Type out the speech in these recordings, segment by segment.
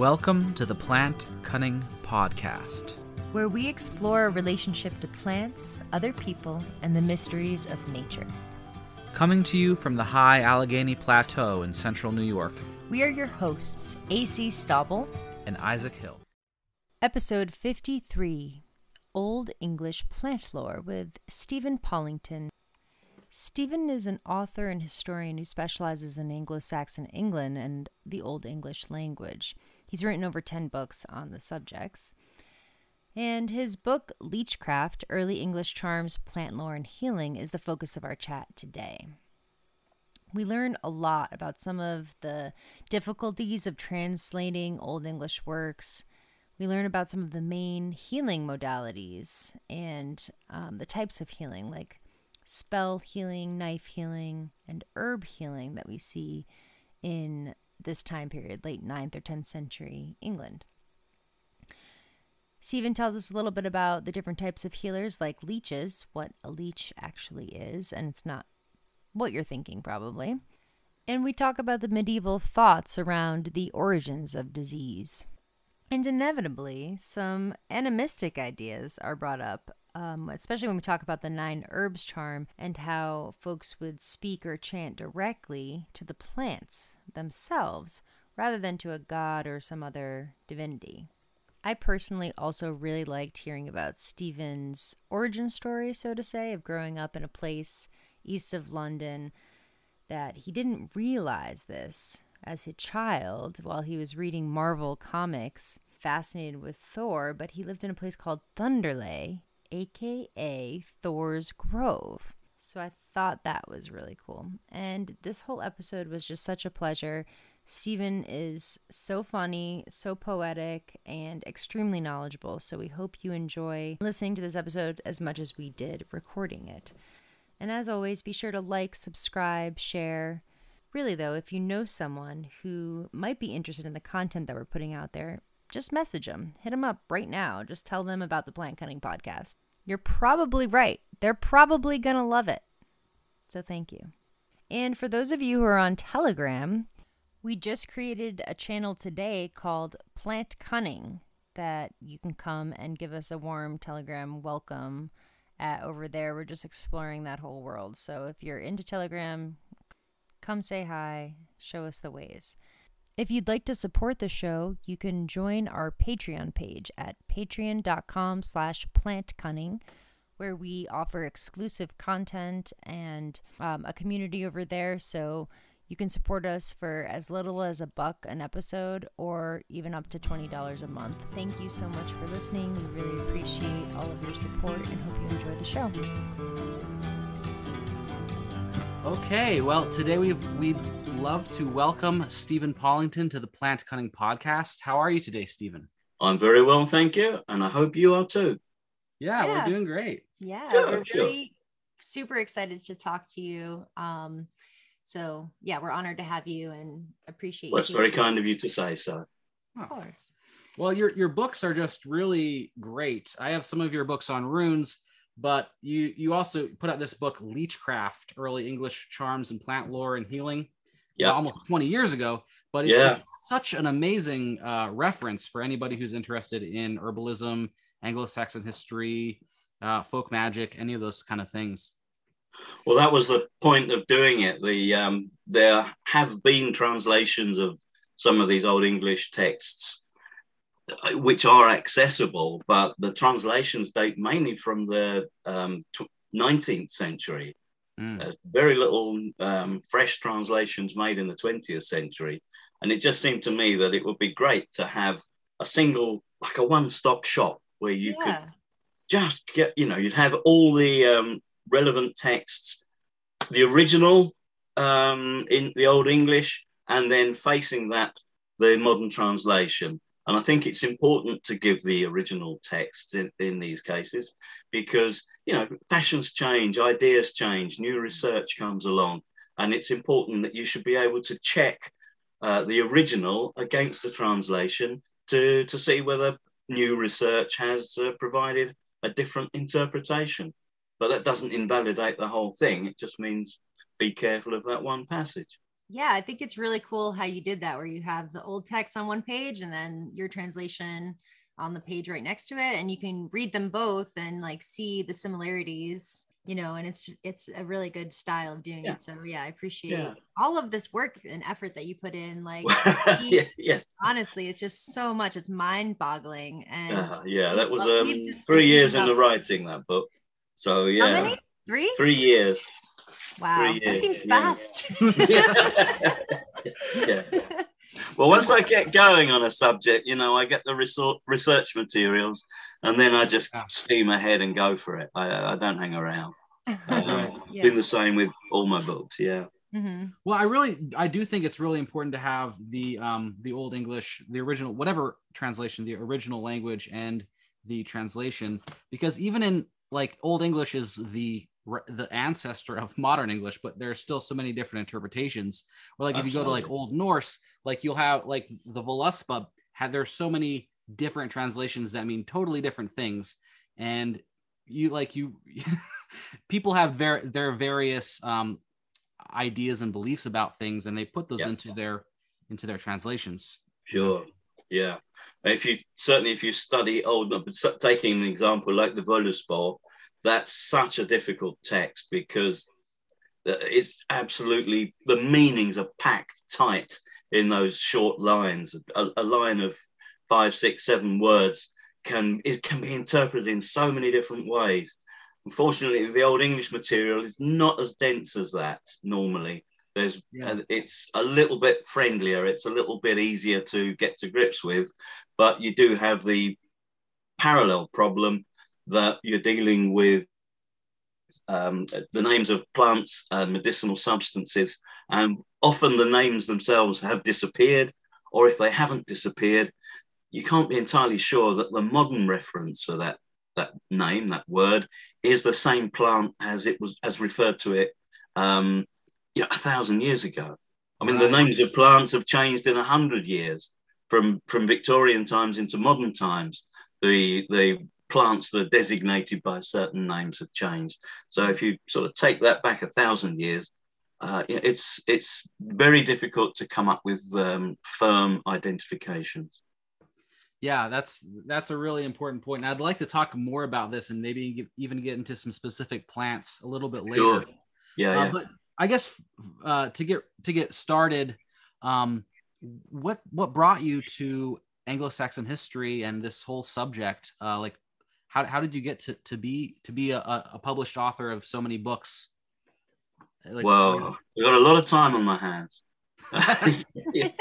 Welcome to the Plant Cunning Podcast, where we explore our relationship to plants, other people, and the mysteries of nature. Coming to you from the high Allegheny Plateau in central New York. We are your hosts, AC Stauble and Isaac Hill. Episode 53 Old English Plant Lore with Stephen Pollington. Stephen is an author and historian who specializes in Anglo Saxon England and the Old English language. He's written over 10 books on the subjects. And his book, Leechcraft Early English Charms, Plant Lore, and Healing, is the focus of our chat today. We learn a lot about some of the difficulties of translating Old English works. We learn about some of the main healing modalities and um, the types of healing, like spell healing, knife healing, and herb healing that we see in this time period, late 9th or 10th century England. Stephen tells us a little bit about the different types of healers, like leeches, what a leech actually is, and it's not what you're thinking, probably. And we talk about the medieval thoughts around the origins of disease. And inevitably, some animistic ideas are brought up um, especially when we talk about the nine herbs charm and how folks would speak or chant directly to the plants themselves rather than to a god or some other divinity. I personally also really liked hearing about Stephen's origin story, so to say, of growing up in a place east of London that he didn't realize this as a child while he was reading Marvel comics, fascinated with Thor, but he lived in a place called Thundersley aka Thor's Grove. So I thought that was really cool. And this whole episode was just such a pleasure. Stephen is so funny, so poetic, and extremely knowledgeable. So we hope you enjoy listening to this episode as much as we did recording it. And as always, be sure to like, subscribe, share. Really, though, if you know someone who might be interested in the content that we're putting out there, just message them. Hit them up right now. Just tell them about the Plant Cunning podcast. You're probably right. They're probably going to love it. So thank you. And for those of you who are on Telegram, we just created a channel today called Plant Cunning that you can come and give us a warm Telegram welcome at over there. We're just exploring that whole world. So if you're into Telegram, come say hi, show us the ways. If you'd like to support the show, you can join our Patreon page at patreon.com slash plantcunning, where we offer exclusive content and um, a community over there. So you can support us for as little as a buck an episode or even up to $20 a month. Thank you so much for listening. We really appreciate all of your support and hope you enjoy the show. Okay, well, today we've we'd love to welcome Stephen Pollington to the Plant Cunning Podcast. How are you today, Stephen? I'm very well, thank you, and I hope you are too. Yeah, yeah. we're doing great. Yeah, sure, we're sure. really super excited to talk to you. Um, so yeah, we're honored to have you and appreciate. Well, it's very kind of you to say so. Of course. Well, your your books are just really great. I have some of your books on runes but you you also put out this book, Leechcraft: Early English Charms and Plant Lore and Healing. Yeah, almost 20 years ago. But it's, yeah. it's such an amazing uh, reference for anybody who's interested in herbalism, Anglo-Saxon history, uh, folk magic, any of those kind of things. Well, that was the point of doing it. The um, there have been translations of some of these old English texts which are accessible, but the translations date mainly from the um, 19th century. Mm. There's very little um, fresh translations made in the 20th century. And it just seemed to me that it would be great to have a single, like a one stop shop where you yeah. could just get, you know, you'd have all the um, relevant texts, the original um, in the Old English, and then facing that, the modern translation. And I think it's important to give the original text in, in these cases because, you know, fashions change, ideas change, new research comes along. And it's important that you should be able to check uh, the original against the translation to, to see whether new research has uh, provided a different interpretation. But that doesn't invalidate the whole thing. It just means be careful of that one passage. Yeah, I think it's really cool how you did that, where you have the old text on one page and then your translation on the page right next to it, and you can read them both and like see the similarities you know and it's it's a really good style of doing yeah. it. So yeah i appreciate yeah. all of this work and effort that you put in like yeah, yeah. honestly it's just so much it's mind boggling and uh, yeah that was um three years in the writing that book. So yeah. three? Three years wow three years. that seems fast yeah well once i get going on a subject you know i get the research materials and then I just steam ahead and go for it. I, I don't hang around. Uh, yeah. Been the same with all my books. Yeah. Mm-hmm. Well, I really, I do think it's really important to have the um, the old English, the original, whatever translation, the original language, and the translation, because even in like old English is the the ancestor of modern English, but there are still so many different interpretations. Or like Absolutely. if you go to like Old Norse, like you'll have like the Voluspa had there so many different translations that mean totally different things. And you like you people have their their various um ideas and beliefs about things and they put those into their into their translations. Sure. Yeah. If you certainly if you study old taking an example like the Völuspá that's such a difficult text because it's absolutely the meanings are packed tight in those short lines a, a line of five, six, seven words can it can be interpreted in so many different ways. Unfortunately, the old English material is not as dense as that normally. There's yeah. uh, it's a little bit friendlier. It's a little bit easier to get to grips with, but you do have the parallel problem that you're dealing with um, the names of plants and medicinal substances, and often the names themselves have disappeared, or if they haven't disappeared, you can't be entirely sure that the modern reference for that that name, that word, is the same plant as it was as referred to it, um, you know, a thousand years ago. I mean, right. the names of plants have changed in a hundred years, from from Victorian times into modern times. The the plants that are designated by certain names have changed. So if you sort of take that back a thousand years, uh, it's it's very difficult to come up with um, firm identifications. Yeah, that's that's a really important point. And I'd like to talk more about this and maybe get, even get into some specific plants a little bit later. Sure. Yeah, uh, yeah. But I guess uh, to get to get started, um, what what brought you to Anglo-Saxon history and this whole subject? Uh, like, how, how did you get to, to be to be a, a published author of so many books? Like, well, I've got a lot of time on my hands.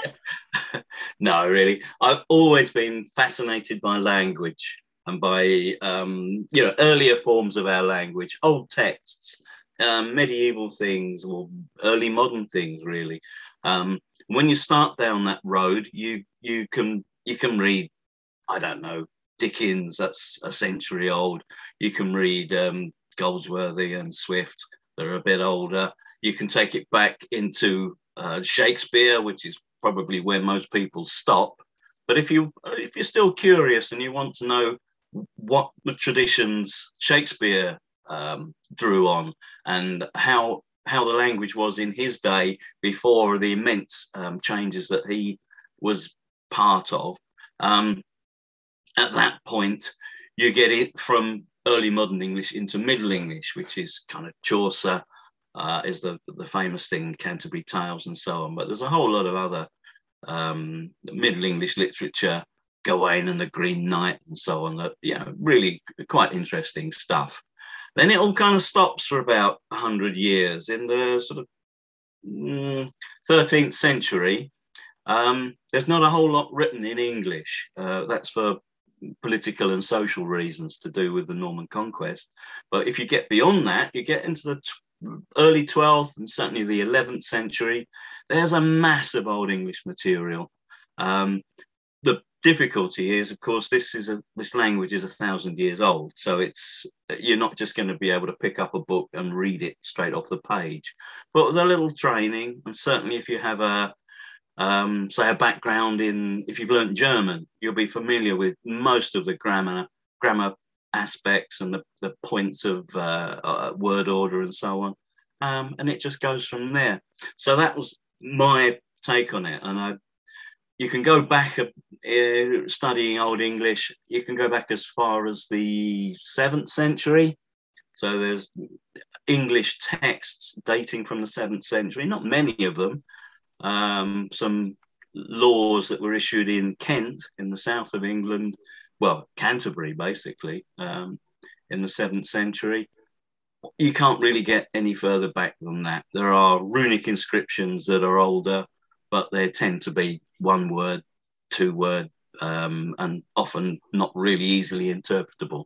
no, really. I've always been fascinated by language and by um, you know earlier forms of our language, old texts, um, medieval things, or early modern things. Really, um, when you start down that road, you you can you can read, I don't know, Dickens. That's a century old. You can read um, Goldsmith and Swift. They're a bit older. You can take it back into uh, Shakespeare, which is probably where most people stop. But if you if you're still curious and you want to know what the traditions Shakespeare um, drew on and how how the language was in his day before the immense um, changes that he was part of, um, at that point you get it from early modern English into Middle English, which is kind of Chaucer, uh, is the the famous thing, Canterbury Tales and so on. But there's a whole lot of other um, Middle English literature, Gawain and the Green Knight and so on. That you know, really quite interesting stuff. Then it all kind of stops for about hundred years in the sort of mm, 13th century. Um, there's not a whole lot written in English. Uh, that's for political and social reasons to do with the Norman conquest. But if you get beyond that, you get into the early 12th and certainly the 11th century, there's a mass of Old English material. Um, the difficulty is, of course, this is a this language is a thousand years old, so it's you're not just going to be able to pick up a book and read it straight off the page. But with a little training, and certainly if you have a um, say a background in if you've learned German, you'll be familiar with most of the grammar grammar aspects and the, the points of uh, uh, word order and so on. Um, and it just goes from there. So that was my take on it. And I, you can go back uh, studying Old English. You can go back as far as the seventh century. So there's English texts dating from the seventh century. Not many of them. Um, some laws that were issued in Kent, in the south of England, well, Canterbury, basically, um, in the seventh century you can't really get any further back than that. There are runic inscriptions that are older, but they tend to be one word, two word, um, and often not really easily interpretable.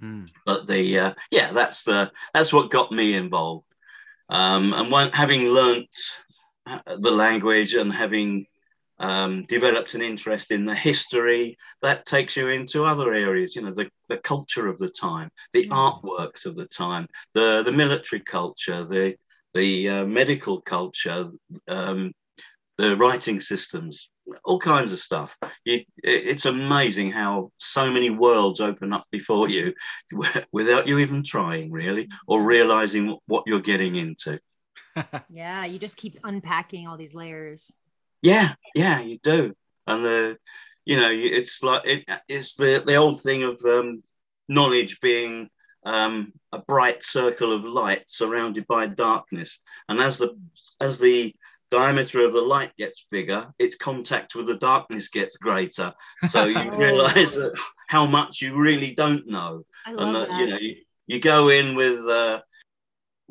Mm. But the uh, yeah, that's the that's what got me involved. Um, and when, having learnt the language and having um, developed an interest in the history that takes you into other areas you know the, the culture of the time the mm. artworks of the time the the military culture the the uh, medical culture um, the writing systems all kinds of stuff you, it's amazing how so many worlds open up before you without you even trying really or realizing what you're getting into yeah you just keep unpacking all these layers yeah, yeah, you do. And the, you know, it's like it, it's the the old thing of um, knowledge being um, a bright circle of light surrounded by darkness. And as the as the diameter of the light gets bigger, its contact with the darkness gets greater. So you oh. realize how much you really don't know. I love and that, that. you know, you, you go in with uh,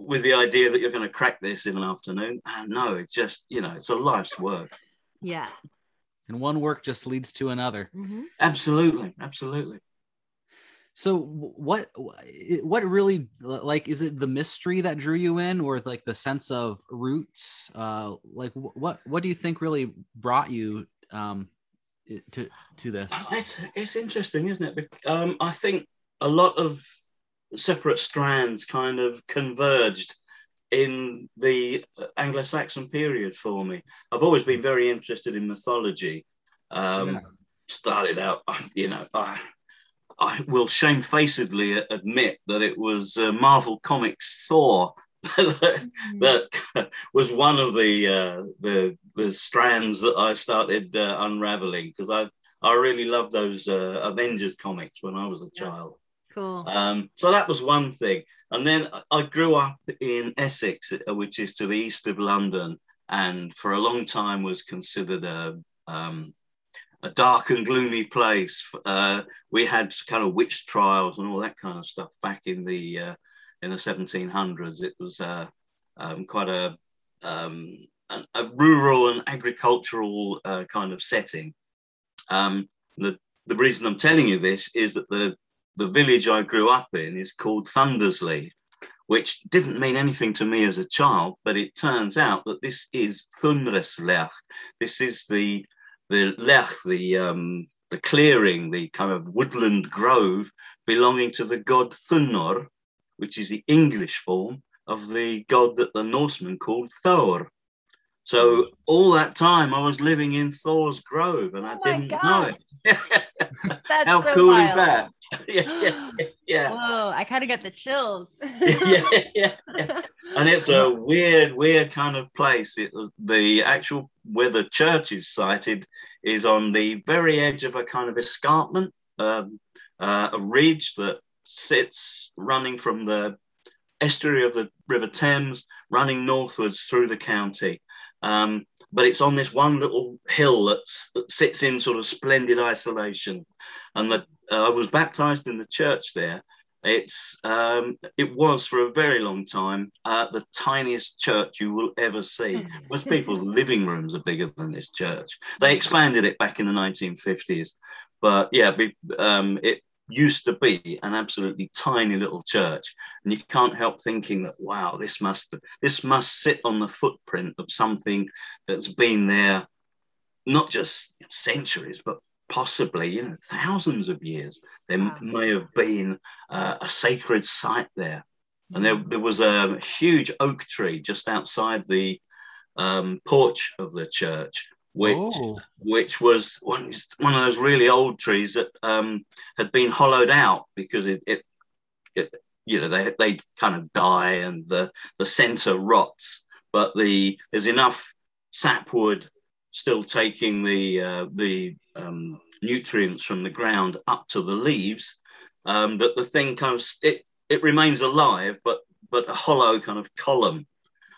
with the idea that you're going to crack this in an afternoon. And no, it's just, you know, it's a life's work. Yeah. And one work just leads to another. Mm-hmm. Absolutely. Absolutely. So what what really like is it the mystery that drew you in or like the sense of roots uh like what what do you think really brought you um to to this it's it's interesting isn't it um I think a lot of separate strands kind of converged in the Anglo-Saxon period for me. I've always been very interested in mythology. Um, yeah. Started out, you know, I, I will shamefacedly admit that it was uh, Marvel Comics Thor that, mm. that was one of the, uh, the the strands that I started uh, unraveling because I I really loved those uh, Avengers comics when I was a child. Cool. Um, so that was one thing. And then I grew up in Essex, uh, which is to the east of London, and for a long time was considered a, um, a dark and gloomy place. Uh, we had kind of witch trials and all that kind of stuff back in the uh, in the 1700s. It was uh, um, quite a, um, a, a rural and agricultural uh, kind of setting. Um, the the reason I'm telling you this is that the the village I grew up in is called Thundersley, which didn't mean anything to me as a child, but it turns out that this is Thunreslech. This is the the lech, the um, the clearing, the kind of woodland grove belonging to the god Thunor, which is the English form of the god that the Norsemen called Thor. So all that time I was living in Thor's Grove and I oh didn't God. know it. How so cool wild. is that? yeah, yeah, yeah. Whoa, I kind of got the chills. yeah, yeah, yeah, And it's a weird, weird kind of place. It, the actual where the church is sited is on the very edge of a kind of escarpment, um, uh, a ridge that sits running from the estuary of the River Thames, running northwards through the county. Um, but it's on this one little hill that's, that sits in sort of splendid isolation. And that uh, I was baptized in the church there. It's um, it was for a very long time uh, the tiniest church you will ever see. Most people's living rooms are bigger than this church. They expanded it back in the 1950s, but yeah, um, it used to be an absolutely tiny little church and you can't help thinking that wow this must this must sit on the footprint of something that's been there not just centuries but possibly you know thousands of years. There wow. may have been uh, a sacred site there. And there, there was a huge oak tree just outside the um, porch of the church which oh. which was one, one of those really old trees that um, had been hollowed out because it, it, it, you know they they kind of die and the the center rots but the there's enough sapwood, still taking the uh, the um, nutrients from the ground up to the leaves, um, that the thing kind of it it remains alive, but but a hollow kind of column.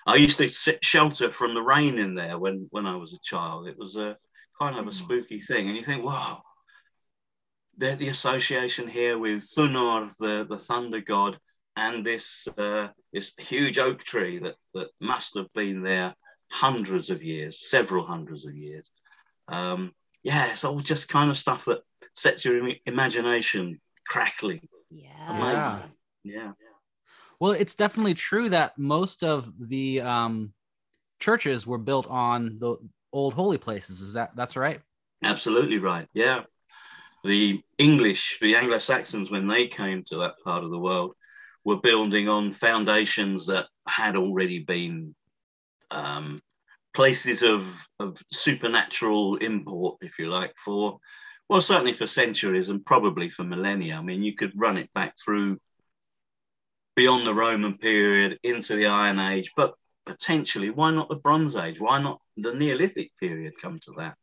I used to sit shelter from the rain in there when when I was a child. It was a kind of a hmm. spooky thing, and you think, wow, the, the association here with Thunor, the the thunder god, and this uh, this huge oak tree that that must have been there hundreds of years, several hundreds of years. Um, yeah, it's all just kind of stuff that sets your imagination crackling. Yeah. Yeah. Yeah. Well, it's definitely true that most of the um, churches were built on the old holy places. Is that that's right? Absolutely right. Yeah. The English, the Anglo Saxons, when they came to that part of the world, were building on foundations that had already been um, places of, of supernatural import, if you like, for, well, certainly for centuries and probably for millennia. I mean, you could run it back through beyond the Roman period into the Iron Age, but potentially, why not the Bronze Age? Why not the Neolithic period come to that?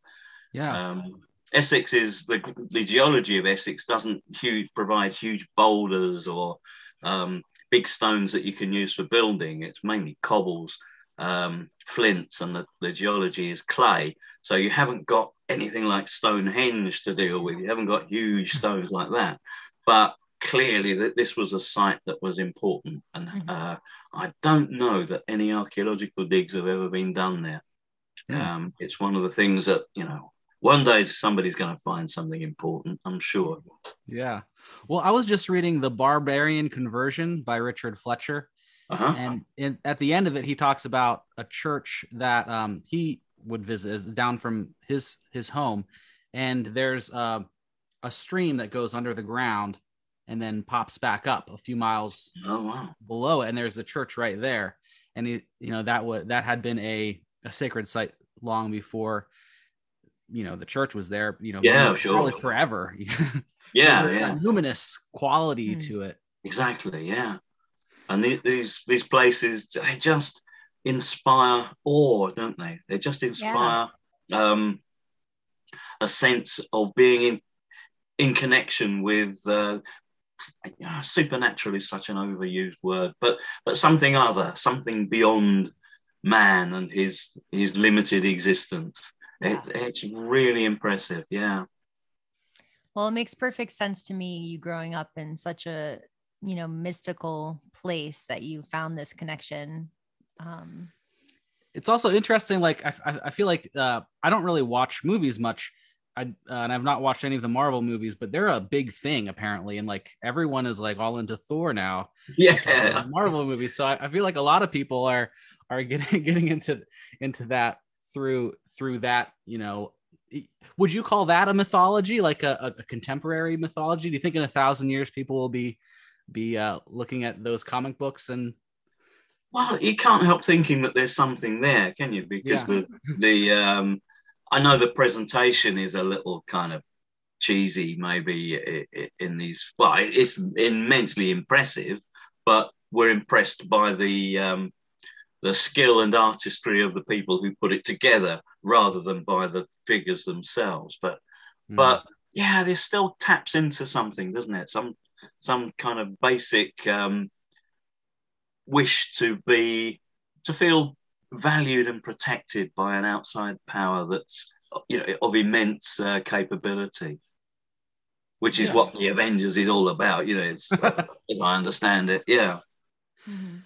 Yeah. Um, Essex is the, the geology of Essex doesn't huge, provide huge boulders or um, big stones that you can use for building. It's mainly cobbles, um, flints, and the, the geology is clay. So you haven't got anything like Stonehenge to deal with. You haven't got huge stones like that. But clearly, that this was a site that was important, and mm-hmm. uh, I don't know that any archaeological digs have ever been done there. Mm. Um, it's one of the things that you know one day somebody's going to find something important i'm sure yeah well i was just reading the barbarian conversion by richard fletcher uh-huh. and in, at the end of it he talks about a church that um, he would visit down from his his home and there's a, a stream that goes under the ground and then pops back up a few miles oh, wow. below it and there's a church right there. And he you know that would that had been a, a sacred site long before you know the church was there you know yeah sure. probably forever yeah yeah. luminous quality mm. to it. Exactly yeah. And these these places they just inspire awe don't they? They just inspire yeah. um a sense of being in in connection with uh, supernatural is such an overused word but but something other something beyond man and his his limited existence it, it's really impressive. Yeah. Well, it makes perfect sense to me, you growing up in such a, you know, mystical place that you found this connection. Um, it's also interesting. Like, I, I feel like uh, I don't really watch movies much. I, uh, and I've not watched any of the Marvel movies, but they're a big thing apparently, and like everyone is like all into Thor now. Yeah, Marvel movies. So I, I, feel like a lot of people are are getting getting into into that through through that you know would you call that a mythology like a, a contemporary mythology do you think in a thousand years people will be be uh, looking at those comic books and well you can't help thinking that there's something there can you because yeah. the the um i know the presentation is a little kind of cheesy maybe in these well it's immensely impressive but we're impressed by the um the skill and artistry of the people who put it together rather than by the figures themselves. But mm. but yeah, this still taps into something, doesn't it? Some some kind of basic um, wish to be to feel valued and protected by an outside power that's you know of immense uh, capability which is yeah. what the avengers is all about you know it's if i understand it yeah mm-hmm.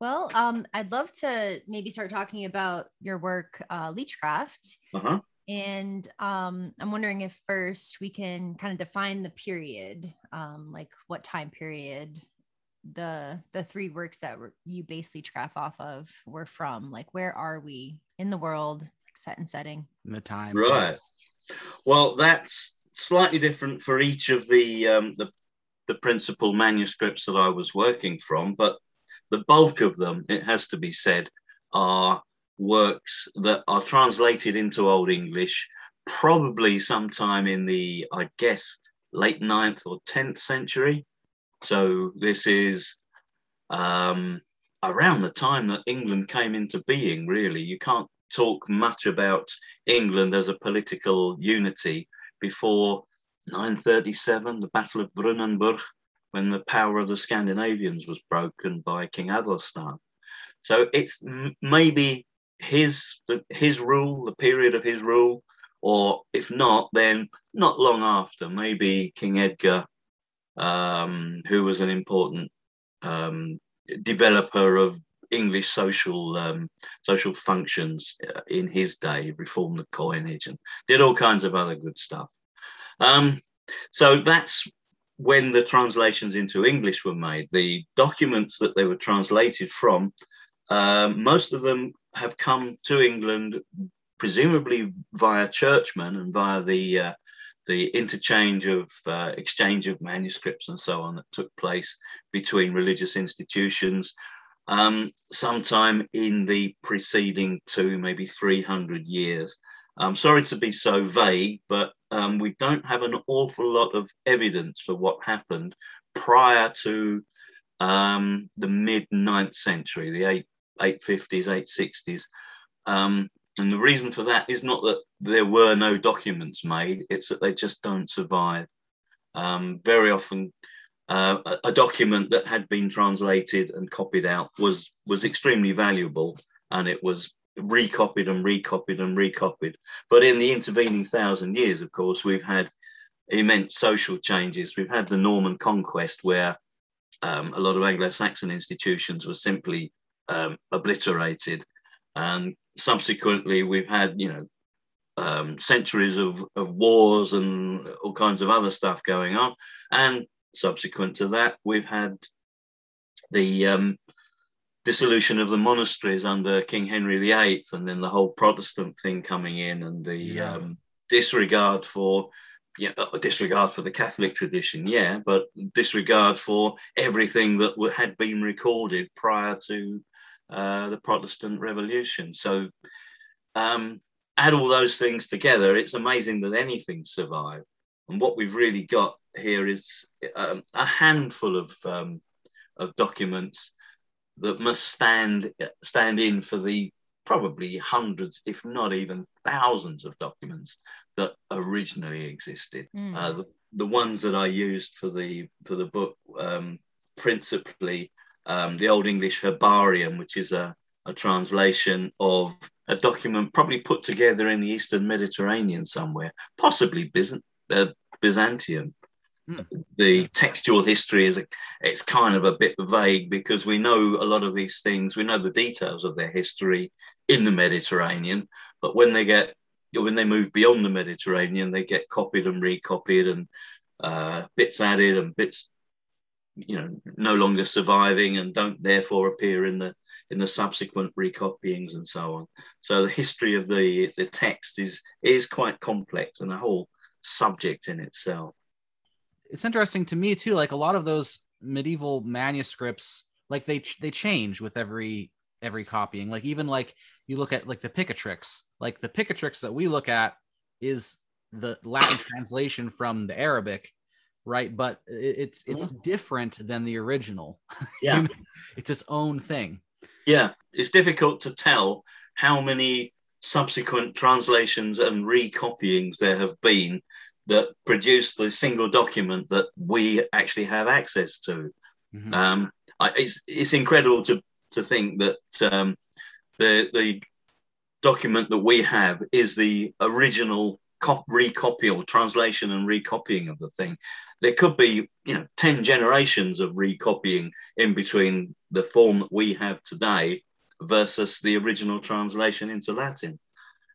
Well, um, I'd love to maybe start talking about your work, uh, Leechcraft. Uh-huh. And um, I'm wondering if first we can kind of define the period, um, like what time period the the three works that were, you basically Leechcraft off of were from. Like, where are we in the world, like set and setting? In the time, right? Well, that's slightly different for each of the um, the the principal manuscripts that I was working from, but the bulk of them, it has to be said, are works that are translated into Old English, probably sometime in the, I guess, late 9th or 10th century. So this is um, around the time that England came into being, really. You can't talk much about England as a political unity before 937, the Battle of Brunanburh, when the power of the Scandinavians was broken by King Athelstan. So it's maybe his his rule, the period of his rule, or if not, then not long after, maybe King Edgar, um, who was an important um, developer of English social um, social functions uh, in his day, reformed the coinage and did all kinds of other good stuff. Um, so that's when the translations into English were made. The documents that they were translated from, um, most of them have come to England, presumably via churchmen and via the uh, the interchange of uh, exchange of manuscripts and so on that took place between religious institutions um, sometime in the preceding two, maybe 300 years. I'm sorry to be so vague, but um, we don't have an awful lot of evidence for what happened prior to um, the mid 9th century, the 8, 850s, 860s. And the reason for that is not that there were no documents made, it's that they just don't survive. Um, very often, uh, a, document that had been translated and copied out was was extremely valuable, and it was recopied and recopied and recopied. But in the intervening thousand years, of course, we've had immense social changes. We've had the Norman conquest, where um, a lot of Anglo-Saxon institutions were simply um, obliterated, and subsequently we've had, you know, um, centuries of, of wars and all kinds of other stuff going on, and subsequent to that, we've had the um, dissolution of the monasteries under King Henry VIII, and then the whole Protestant thing coming in, and the yeah. um, disregard for yeah, uh, disregard for the Catholic tradition, yeah, but disregard for everything that had been recorded prior to uh, the Protestant Revolution. So, um, add all those things together, it's amazing that anything survived. And what we've really got here is um, a handful of um, of documents that must stand stand in for the probably hundreds, if not even thousands, of documents that originally existed. Mm. Uh, the, the, ones that I used for the for the book, um, principally um, the Old English Herbarium, which is a, a translation of a document probably put together in the Eastern Mediterranean somewhere, possibly Byzant- uh, Byzantium. Hmm. The textual history is a, it's kind of a bit vague because we know a lot of these things. We know the details of their history in the Mediterranean, but when they get when they move beyond the Mediterranean, they get copied and recopied and uh, bits added and bits, you know, no longer surviving and don't therefore appear in the in the subsequent recopyings and so on. So the history of the the text is is quite complex and a whole subject in itself. It's interesting to me too. Like a lot of those medieval manuscripts, like they they change with every every copying. Like even like you look at like the Picatrix, like the Picatrix that we look at is the Latin translation from the Arabic, right? But it's it's mm-hmm. different than the original. Yeah, it's its own thing. Yeah, it's difficult to tell how many subsequent translations and recopyings there have been that produce the single document that we actually have access to. Mm-hmm. Um, I, it's, it's incredible to, to think that um, the, the document that we have is the original cop- recopy or translation and recopying of the thing. There could be, you know, 10 generations of recopying in between the form that we have today versus the original translation into Latin.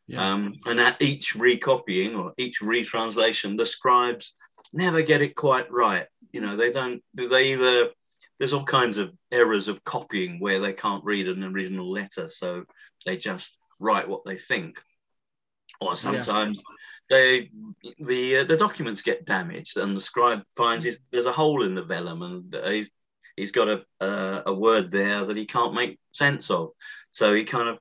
Yeah. Um, and at each recopying or each retranslation, the scribes never get it quite right. You know, they don't, they either, there's all kinds of errors of copying where they can't read an original letter. So they just write what they think. Or sometimes yeah. They, the, uh, the documents get damaged and the scribe finds there's a hole in the vellum and he's he's got a, a, a word there that he can't make sense of. So he kind of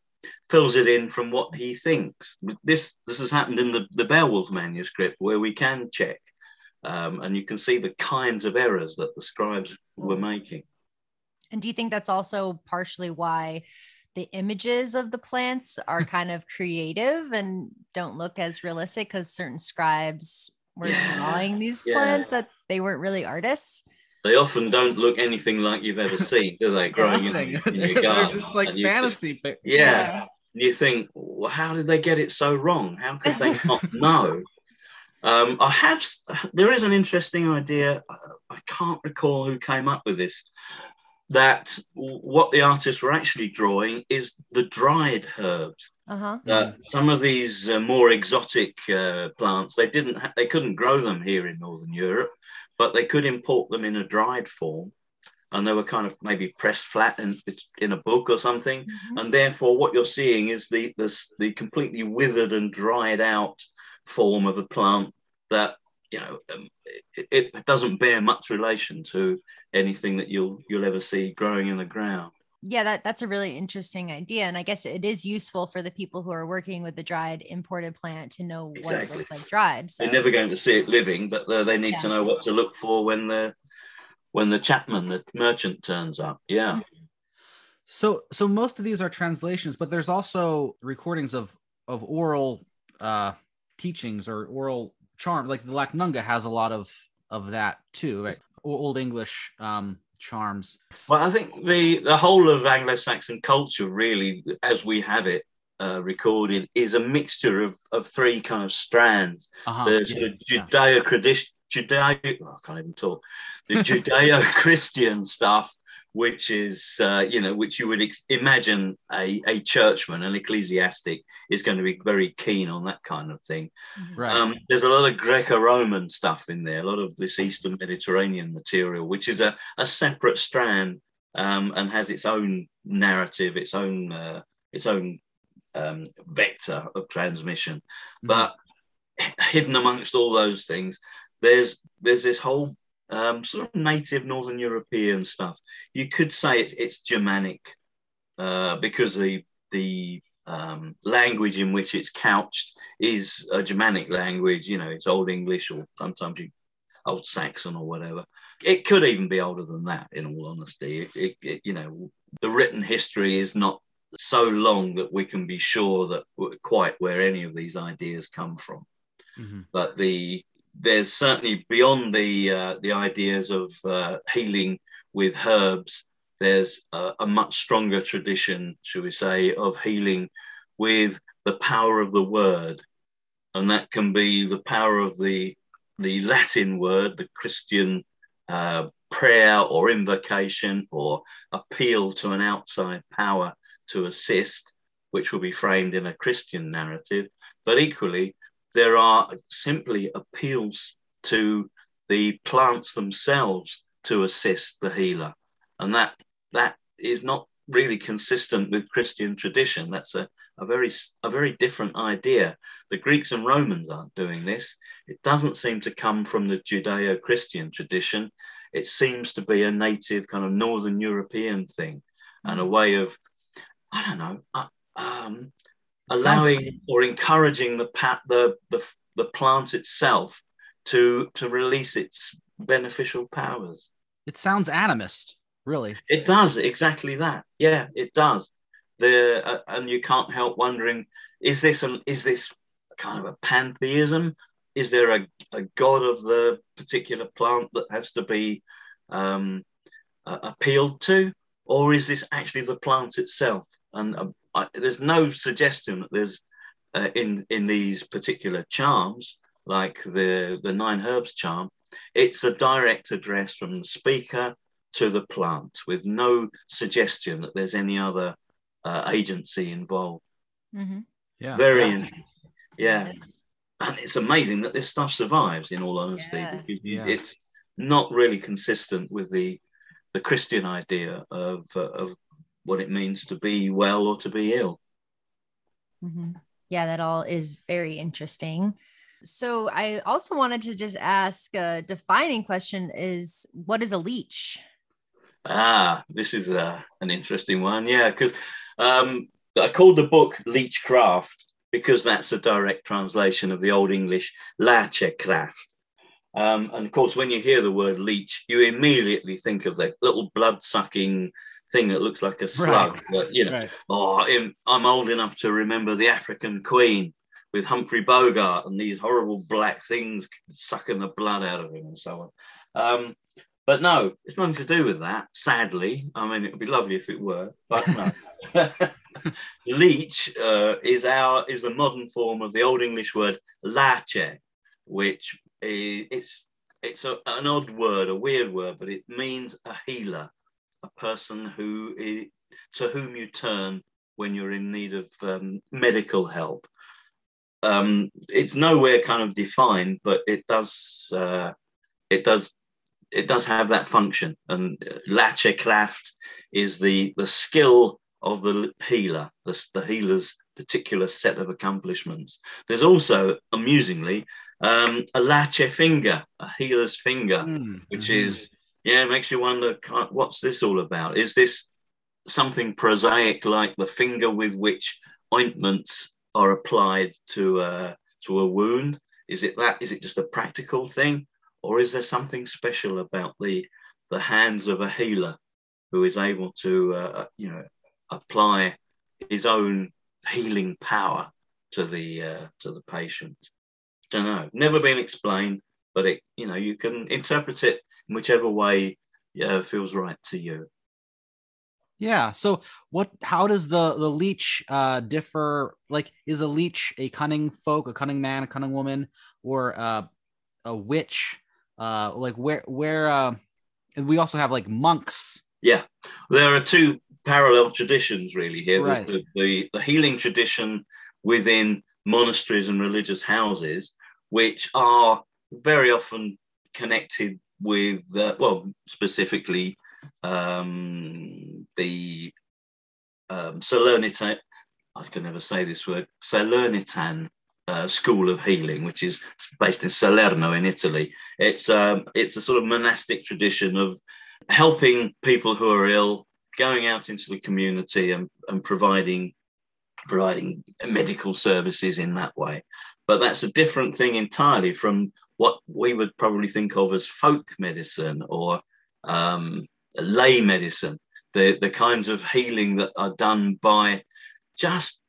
fills it in from what he thinks. This this has happened in the, the Beowulf manuscript where we can check um, and you can see the kinds of errors that the scribes were making. And do you think that's also partially why the images of the plants are kind of creative and don't look as realistic because certain scribes were yeah. drawing these plants that they weren't really artists? They often don't look anything like you've ever seen, do they? Growing in, in, your garden, They're just like fantasy. Just, yeah. yeah. You think, well, how did they get it so wrong? How could they not know? Um, I have. There is an interesting idea. I can't recall who came up with this. That what the artists were actually drawing is the dried herbs. Uh-huh. Uh, some of these uh, more exotic uh, plants, they didn't. Ha- they couldn't grow them here in Northern Europe but they could import them in a dried form and they were kind of maybe pressed flat in, in a book or something. Mm-hmm. And therefore, what you're seeing is the, the, the completely withered and dried out form of a plant that you know um, it, it, doesn't bear much relation to anything that you'll you'll ever see growing in the ground yeah that that's a really interesting idea and i guess it is useful for the people who are working with the dried imported plant to know exactly. what it looks like dried so. they're never going to see it living but uh, they need yeah. to know what to look for when the when the chapman the merchant turns up yeah mm-hmm. so so most of these are translations but there's also recordings of of oral uh teachings or oral charm like the Lacnunga has a lot of of that too right old english um charms. Well, I think the the whole of Anglo-Saxon culture, really, as we have it uh, recorded, is a mixture of, of three kind of strands. Uh-huh, the yeah, Judeo-Christian, Judeo, oh, I can't even talk. The Judeo-Christian stuff, which is, uh, you know, which you would ex- imagine a, a churchman, an ecclesiastic, is going to be very keen on that kind of thing. Mm-hmm. Right. Um, there's a lot of Greco-Roman stuff in there, a lot of this Eastern Mediterranean material, which is a, a separate strand um, and has its own narrative, its own uh, its own um, vector of transmission. Mm-hmm. But hidden amongst all those things, there's there's this whole um, sort of native Northern European stuff. You could say it, it's Germanic uh, because the the um, language in which it's couched is a Germanic language. You know, it's Old English or sometimes you, Old Saxon or whatever. It could even be older than that. In all honesty, it, it, it, you know, the written history is not so long that we can be sure that quite where any of these ideas come from. Mm-hmm. But the there's certainly beyond the uh, the ideas of uh, healing with herbs. There's a, a, much stronger tradition, should we say, of healing with the power of the word, and that can be the power of the the Latin word, the Christian uh, prayer or invocation or appeal to an outside power to assist, which will be framed in a Christian narrative. But equally, there are simply appeals to the plants themselves to assist the healer. And that that is not really consistent with Christian tradition. That's a, a very a very different idea. The Greeks and Romans aren't doing this. It doesn't seem to come from the Judeo-Christian tradition. It seems to be a native kind of Northern European thing and a way of, I don't know, uh, um, allowing or encouraging the, pat, the, the, the plant itself to, to release its beneficial powers. It sounds animist, really. It does exactly that. Yeah, it does. The uh, and you can't help wondering: is this a, is this kind of a pantheism? Is there a, a god of the particular plant that has to be um, uh, appealed to, or is this actually the plant itself? And uh, I, there's no suggestion that there's uh, in in these particular charms, like the the nine herbs charm, it's a direct address from the speaker to the plant, with no suggestion that there's any other uh, agency involved. Mm-hmm. Yeah, very yeah. interesting. Yeah. And it's amazing that this stuff survives. In all honesty, yeah. yeah. it's not really consistent with the the Christian idea of uh, of what it means to be well or to be ill. Mm-hmm. Yeah, that all is very interesting. So I also wanted to just ask a defining question is what is a leech? Ah, this is uh, an interesting one. Yeah, because um, I called the book Leechcraft because that's a direct translation of the Old English Læcecræft. Um, and of course, when you hear the word leech, you immediately think of the little blood sucking thing that looks like a slug. Right. That, you know, right. oh, I'm old enough to remember the African Queen with Humphrey Bogart and these horrible black things sucking the blood out of him and so on. Um, but no, it's nothing to do with that. Sadly, I mean, it would be lovely if it were, but no. Leech uh, is our is the modern form of the Old English word lache, which is it's it's a, an odd word, a weird word, but it means a healer, a person who is, to whom you turn when you're in need of um, medical help. Um, it's nowhere kind of defined, but it does uh, it does it does have that function. And Læcecræft is the the skill of the healer, the, the healer's particular set of accomplishments. There's also, amusingly, um, a lache finger, a healer's finger, mm. which mm-hmm. is yeah, it makes you wonder what's this all about? Is this something prosaic like the finger with which ointments are applied to a, to a wound? Is it that? Is it just a practical thing, or is there something special about the the hands of a healer who is able to uh, uh you know apply his own healing power to the uh, to the patient? I don't know. Never been explained, but it you know you can interpret it whichever way uh, feels right to you. Yeah. So what how does the the leech uh differ like is a leech a cunning folk, a cunning man, a cunning woman or uh a witch? Uh like where where uh and we also have like monks. Yeah. There are two parallel traditions really here. Right. There's the, the the healing tradition within monasteries and religious houses which are very often connected with uh, well specifically um, the um, Salernitan, I can never say this word, Salernitan uh, school of healing, which is based in Salerno in Italy. It's um, it's a sort of monastic tradition of helping people who are ill, going out into the community and, and providing providing medical services in that way. But that's a different thing entirely from what we would probably think of as folk medicine or um, lay medicine, the, the kinds of healing that are done by just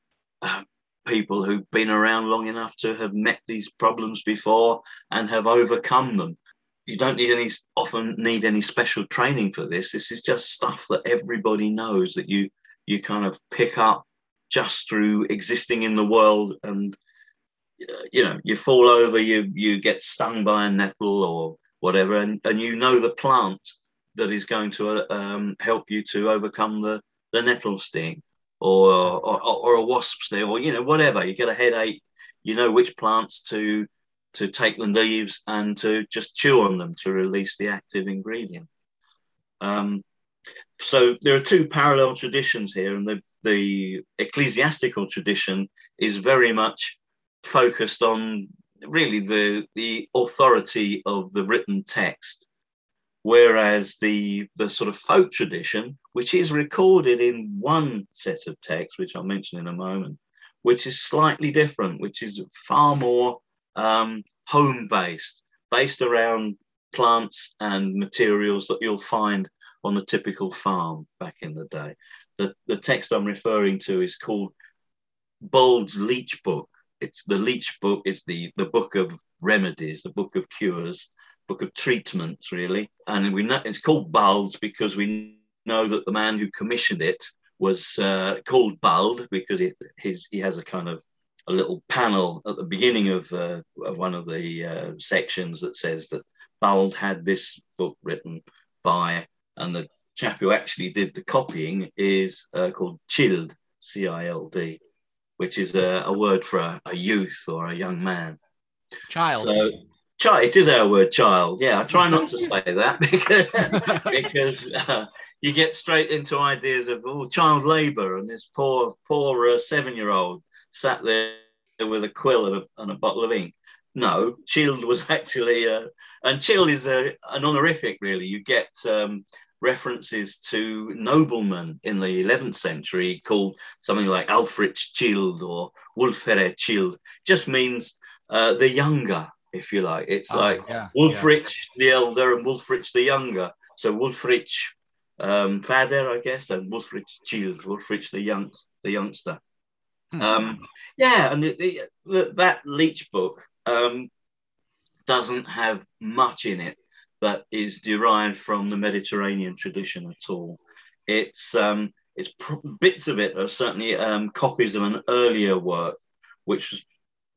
uh, people who've been around long enough to have met these problems before and have overcome them. You don't need any often need any special training for this. This is just stuff that everybody knows that you you kind of pick up just through existing in the world and you know you fall over you you get stung by a nettle or whatever and, and you know the plant that is going to um, help you to overcome the, the nettle sting or, or, or a wasp sting or you know whatever. You get a headache you know which plants to to take the leaves and to just chew on them to release the active ingredient. Um, so there are two parallel traditions here and the, the ecclesiastical tradition is very much focused on really the the authority of the written text whereas the the sort of folk tradition which is recorded in one set of texts which i'll mention in a moment which is slightly different which is far more um, home based based around plants and materials that you'll find on a typical farm back in the day. The, the text i'm referring to is called Bald's Leech Book, it's the Leech book. It's the the book of remedies, the book of cures, book of treatments, really. And we know it's called Bald because we know that the man who commissioned it was uh, called Bald because he, his, he has a kind of a little panel at the beginning of, uh, of one of the uh, sections that says that Bald had this book written by, and the chap who actually did the copying is uh, called Cild, C I L D which is a, a word for a, a, youth or a young man. Child. So, child. It is our word, child. Yeah, I try not to say that because because uh, you get straight into ideas of oh, child labour and this poor poor uh, seven year old sat there with a quill and a, and a bottle of ink. No, Child was actually, uh, and Child is a, an honorific, really. You get um, references to noblemen in the 11th century called something like Alfred Child or Wulfhere Child, just means uh, the younger. if you like. It's oh, like yeah, Wulfrich yeah. the elder and Wulfrich the younger. So Wulfrich um, Fader, I guess, and Wulfrich Child, Wulfrich the young, the youngster. Hmm. Um, yeah, and the, the, the, that Leech book um, doesn't have much in it that is derived from the Mediterranean tradition at all. It's um, it's bits of it are certainly um, copies of an earlier work, which was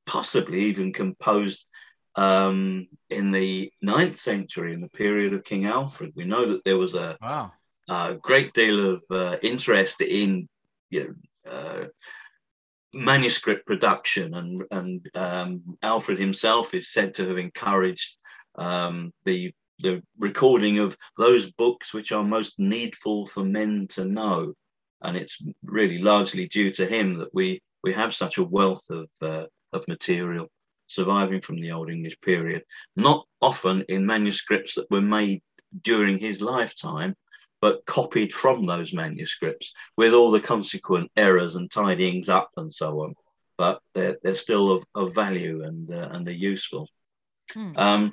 possibly even composed um, in the ninth century, in the period of King Alfred. We know that there was a, wow. a great deal of uh, interest in you know, uh, manuscript production, and and um, Alfred himself is said to have encouraged um, the the recording of those books which are most needful for men to know, and it's really largely due to him that we we have such a wealth of uh, of material surviving from the Old English period, not often in manuscripts that were made during his lifetime, but copied from those manuscripts with all the consequent errors and tidyings up and so on. But they're, they're still of, of value and, uh, and they're useful. Hmm. Um,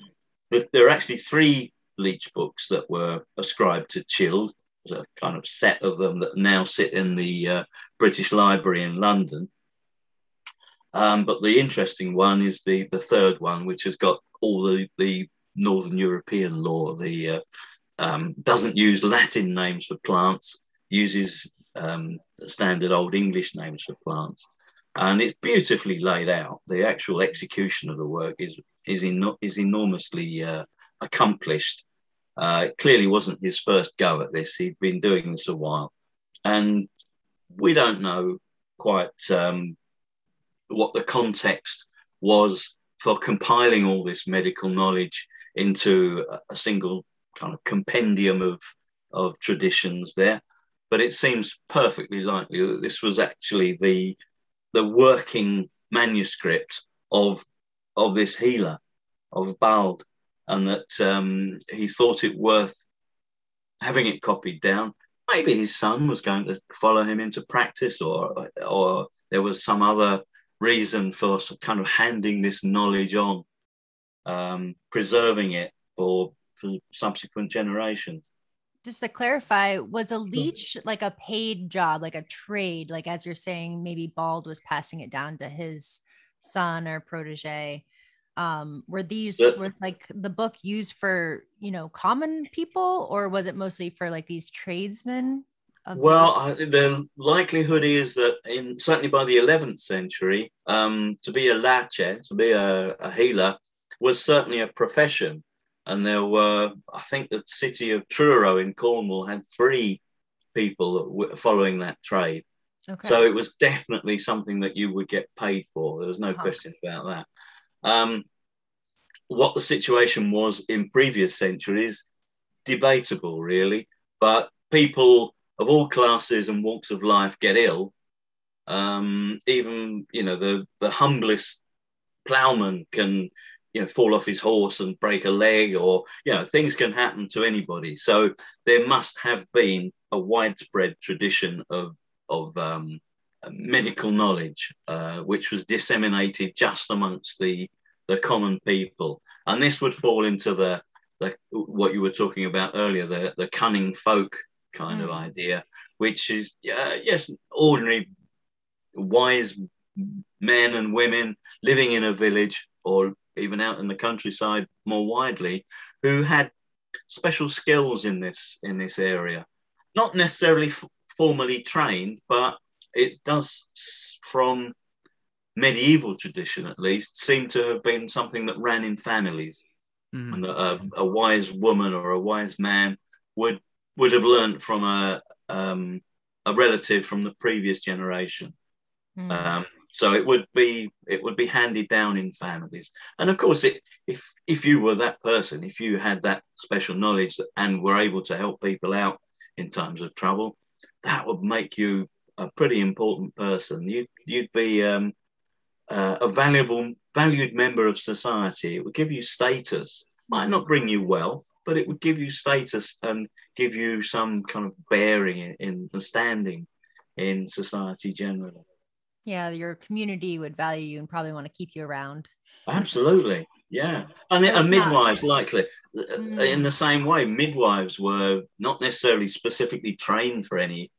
there are actually three Leech books that were ascribed to Childe. There's a kind of set of them that now sit in the uh, British Library in London. Um, but the interesting one is the, the third one, which has got all the, the Northern European lore, the uh, um, doesn't use Latin names for plants, uses um, standard Old English names for plants. And it's beautifully laid out. The actual execution of the work is is, in, is enormously uh, accomplished. Uh, it clearly wasn't his first go at this. He'd been doing this a while. And we don't know quite um, what the context was for compiling all this medical knowledge into a single kind of compendium of of traditions there. But it seems perfectly likely that this was actually the the working manuscript of of this healer of Bald, and that um, he thought it worth having it copied down. Maybe his son was going to follow him into practice, or or there was some other reason for kind of handing this knowledge on, um, preserving it for for subsequent generations. Just to clarify, was a leech like a paid job, like a trade? Like as you're saying, maybe Bald was passing it down to his son or protege. Um, were these were like the book used for you know common people, or was it mostly for like these tradesmen? well, I, the likelihood is that in certainly by the 11th century, um, to be a lache, to be a, a healer, was certainly a profession. And there were, I think, the city of Truro in Cornwall had three people following that trade. Okay. So it was definitely something that you would get paid for. There was no uh-huh. question about that. Um, what the situation was in previous centuries, debatable, really. But people of all classes and walks of life get ill. Um, even you know the the humblest ploughman can you know fall off his horse and break a leg or you know things can happen to anybody so there must have been a widespread tradition of of um, medical knowledge uh, which was disseminated just amongst the the common people and this would fall into the, the what you were talking about earlier the the cunning folk kind mm. of idea which is uh, yes ordinary wise men and women living in a village or even out in the countryside more widely, who had special skills in this in this area. Not necessarily f- formally trained, but it does, from medieval tradition at least, seem to have been something that ran in families, mm. and that a, a, wise woman or a wise man would would have learned from a um, a relative from the previous generation. Mm. Um, so it would be it would be handed down in families, and of course, it, if if you were that person, if you had that special knowledge and were able to help people out in times of trouble, that would make you a pretty important person. You'd you'd be um, uh, a valuable valued member of society. It would give you status. Might not bring you wealth, but it would give you status and give you some kind of bearing in, in standing in society generally yeah your community would value you and probably want to keep you around absolutely yeah, and, and midwives likely mm. in the same way. Midwives were not necessarily specifically trained for any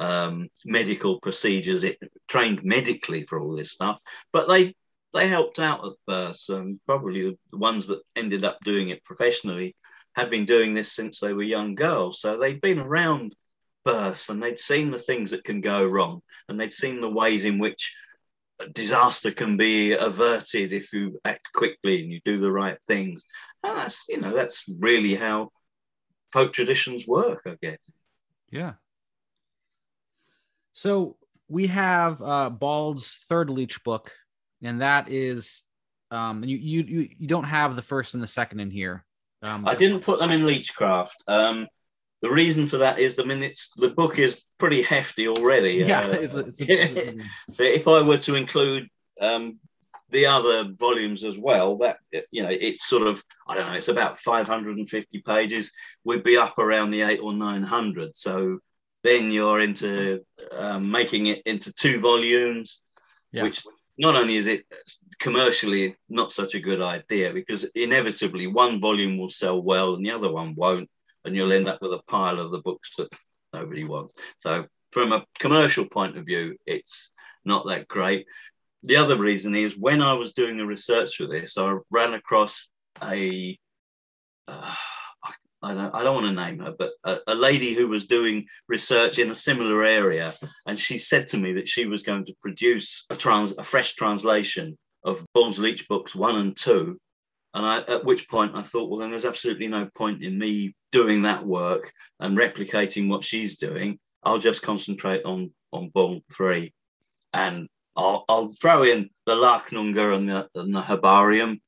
um, medical procedures, it trained medically for all this stuff, but they they helped out at birth. And probably the ones that ended up doing it professionally had been doing this since they were young girls, so they'd been around birth and they'd seen the things that can go wrong, and they'd seen the ways in which disaster can be averted if you act quickly and you do the right things. And that's you know that's really how folk traditions work, I guess. Yeah, so we have uh, Bald's third Leech book, and that is um, you, you you don't have the first and the second in here. Um, I didn't put them in Leechcraft. Um, the reason for that is the minutes the book is pretty hefty already. Yeah, uh, it's a, it's a, so if I were to include um, the other volumes as well, that you know, it's sort of I don't know, it's about 550 pages. We'd be up around the eight or nine hundred. So then you're into um, making it into two volumes, yeah. which not only is it commercially not such a good idea because inevitably one volume will sell well and the other one won't, and you'll end up with a pile of the books that nobody wants. So, from a commercial point of view, it's not that great. The other reason is when I was doing the research for this, I ran across a uh, I don't, I don't want to name her, but a, a, lady who was doing research in a similar area, and she said to me that she was going to produce a trans, a fresh translation of Bald's Leech books one and two, and I, at which point I thought, well, then there's absolutely no point in me doing that work and replicating what she's doing. I'll just concentrate on on Bald three, and I'll, I'll throw in the Lacnunga and the, and the Herbarium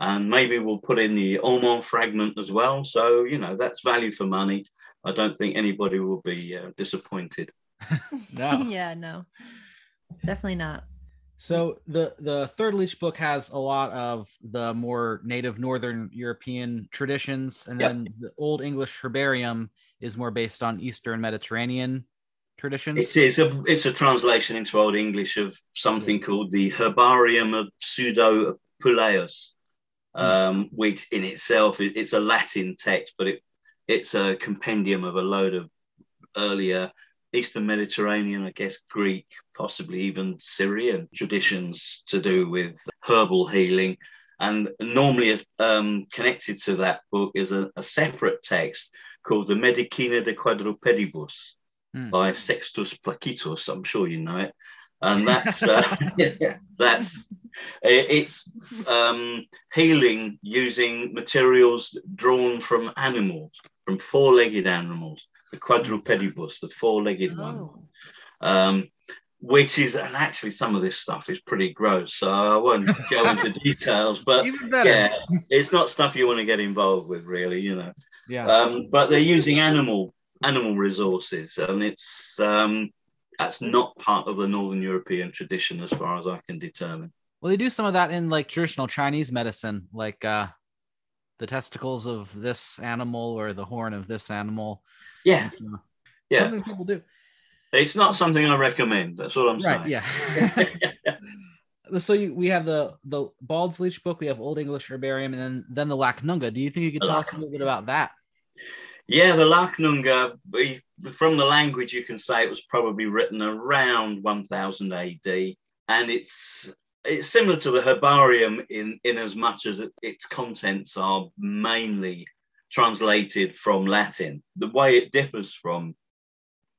and maybe we'll put in the Ormond fragment as well. So you know that's value for money. I don't think anybody will be uh, disappointed. no. yeah, no, definitely not. So the the third leech book has a lot of the more native Northern European traditions, and yep. then the Old English herbarium is more based on Eastern Mediterranean traditions. It is a it's a translation into Old English of something called the Herbarium of Pseudo Apuleius, Hmm. Um, which in itself it's a Latin text, but it it's a compendium of a load of earlier Eastern Mediterranean, I guess Greek, possibly even Syrian traditions to do with herbal healing. And normally um, connected to that book is a, a, separate text called the Medicina de Quadrupedibus mm. by Sextus Placitus. I'm sure you know it and that's uh, that's it's um, healing using materials drawn from animals, from four-legged animals, the quadrupedibus, the four-legged oh. ones. Um, which is and actually some of this stuff is pretty gross so i won't go into details but yeah it's not stuff you want to get involved with really you know yeah um, but they're using animal animal resources and it's um, that's not part of the Northern European tradition, as far as I can determine. Well, they do some of that in like traditional Chinese medicine, like uh, the testicles of this animal or the horn of this animal. Yeah, yeah. Something people do. It's not something I recommend. That's what I'm right, saying. Yeah. so you, we have the the Bald's Leech book, we have Old English herbarium, and then then the Lacnunga. Do you think you could tell us a little bit about that? Yeah, the Lacnunga, from the language, you can say it was probably written around 1000 AD. And it's it's similar to the herbarium in, in as much as its contents are mainly translated from Latin. The way it differs from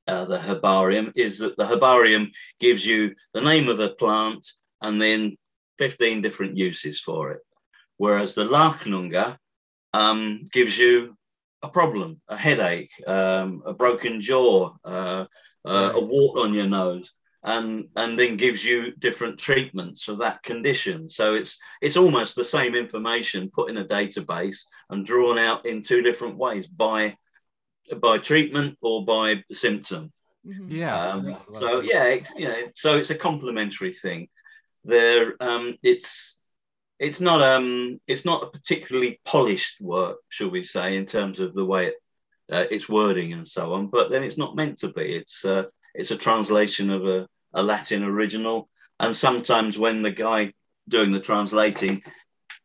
uh, the herbarium is that the herbarium gives you the name of the plant and then 15 different uses for it. Whereas the Lacnunga um, gives you a problem, a headache, um, a broken jaw, uh, uh, a wart on your nose, and and then gives you different treatments for that condition. So it's it's almost the same information put in a database and drawn out in two different ways by by treatment or by symptom. Mm-hmm. Yeah. Um, so yeah, it, you know, so it's a complementary thing. There, um, it's it's not um it's not a particularly polished work, shall we say, in terms of the way it, uh, its wording and so on. But then it's not meant to be. It's uh, it's a translation of a, a Latin original, and sometimes when the guy doing the translating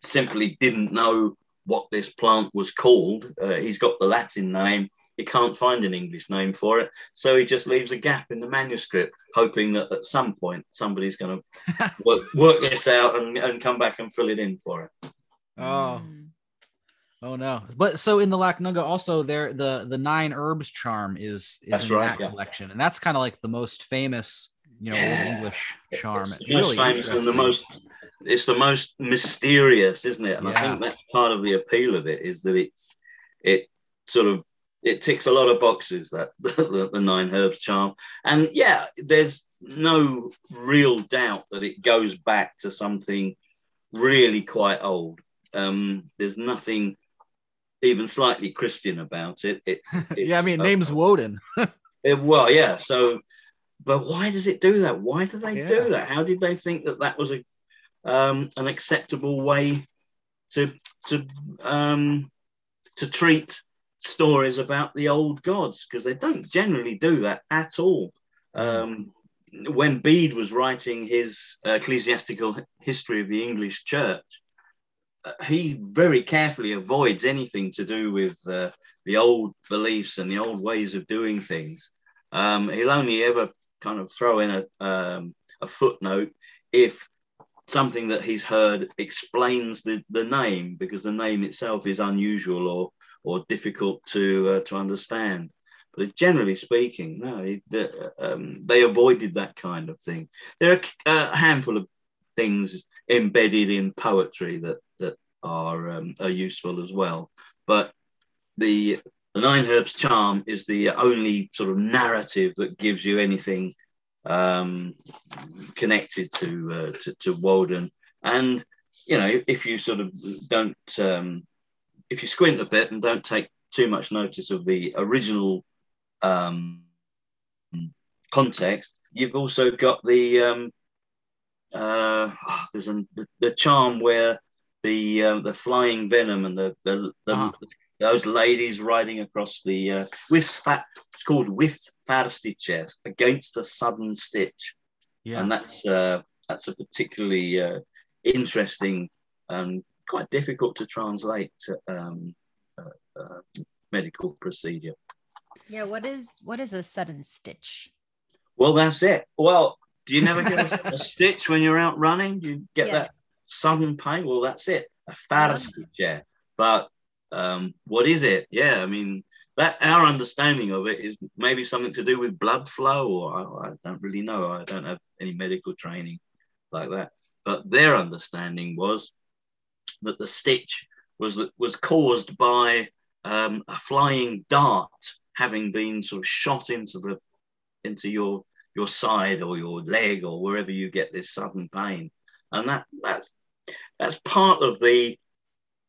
simply didn't know what this plant was called. Uh, he's got the Latin name. He can't find an English name for it. So he just leaves a gap in the manuscript, hoping that at some point somebody's going to work, work, this out and, and come back and fill it in for it. Oh. Oh no! But so in the lacnunga also there the the nine herbs charm is is that's in right, that yeah. collection, and that's kind of like the most famous, you know, yeah. English charm. It's the really most famous and the most it's the most mysterious, isn't it? And yeah. I think that's part of the appeal of it is that it's it sort of it ticks a lot of boxes that the, the nine herbs charm, and yeah, there's no real doubt that it goes back to something really quite old. Um, there's nothing even slightly Christian about it. it yeah, I mean, uh, name's Woden. it, well, yeah. So, but why does it do that? Why do they yeah. do that? How did they think that that was a um, an acceptable way to to um, to treat stories about the old gods? Because they don't generally do that at all. Um, when Bede was writing his ecclesiastical history of the English Church, he very carefully avoids anything to do with uh, the old beliefs and the old ways of doing things. Um, he'll only ever kind of throw in a, um, a footnote if something that he's heard explains the, the name because the name itself is unusual or or difficult to uh, to understand. But generally speaking, no, they, um, they avoided that kind of thing. There are a handful of things embedded in poetry that that are um, are useful as well. But the the Nine Herbs Charm is the only sort of narrative that gives you anything um, connected to, uh, to, to Woden. And you know, if you sort of don't, um, if you squint a bit and don't take too much notice of the original um, context, you've also got the um, uh, there's a, the, the charm where the uh, the flying venom and the the, the uh-huh. those ladies riding across the uh, with fat, it's called with farstiches against the sudden stitch, yeah, and that's uh, that's a particularly uh, interesting and quite difficult to translate um, uh, uh, medical procedure. Yeah, what is what is a sudden stitch? Well, that's it. Well, do you never get a, a stitch when you're out running? Do you get yeah. that sudden pain? Well, that's it. A farstiche. Yeah. But um, what is it? Yeah, I mean, that our understanding of it is maybe something to do with blood flow, or I, I don't really know. I don't have any medical training like that. But their understanding was that the stitch was was caused by um, a flying dart having been sort of shot into the into your your side or your leg or wherever you get this sudden pain, and that that's that's part of the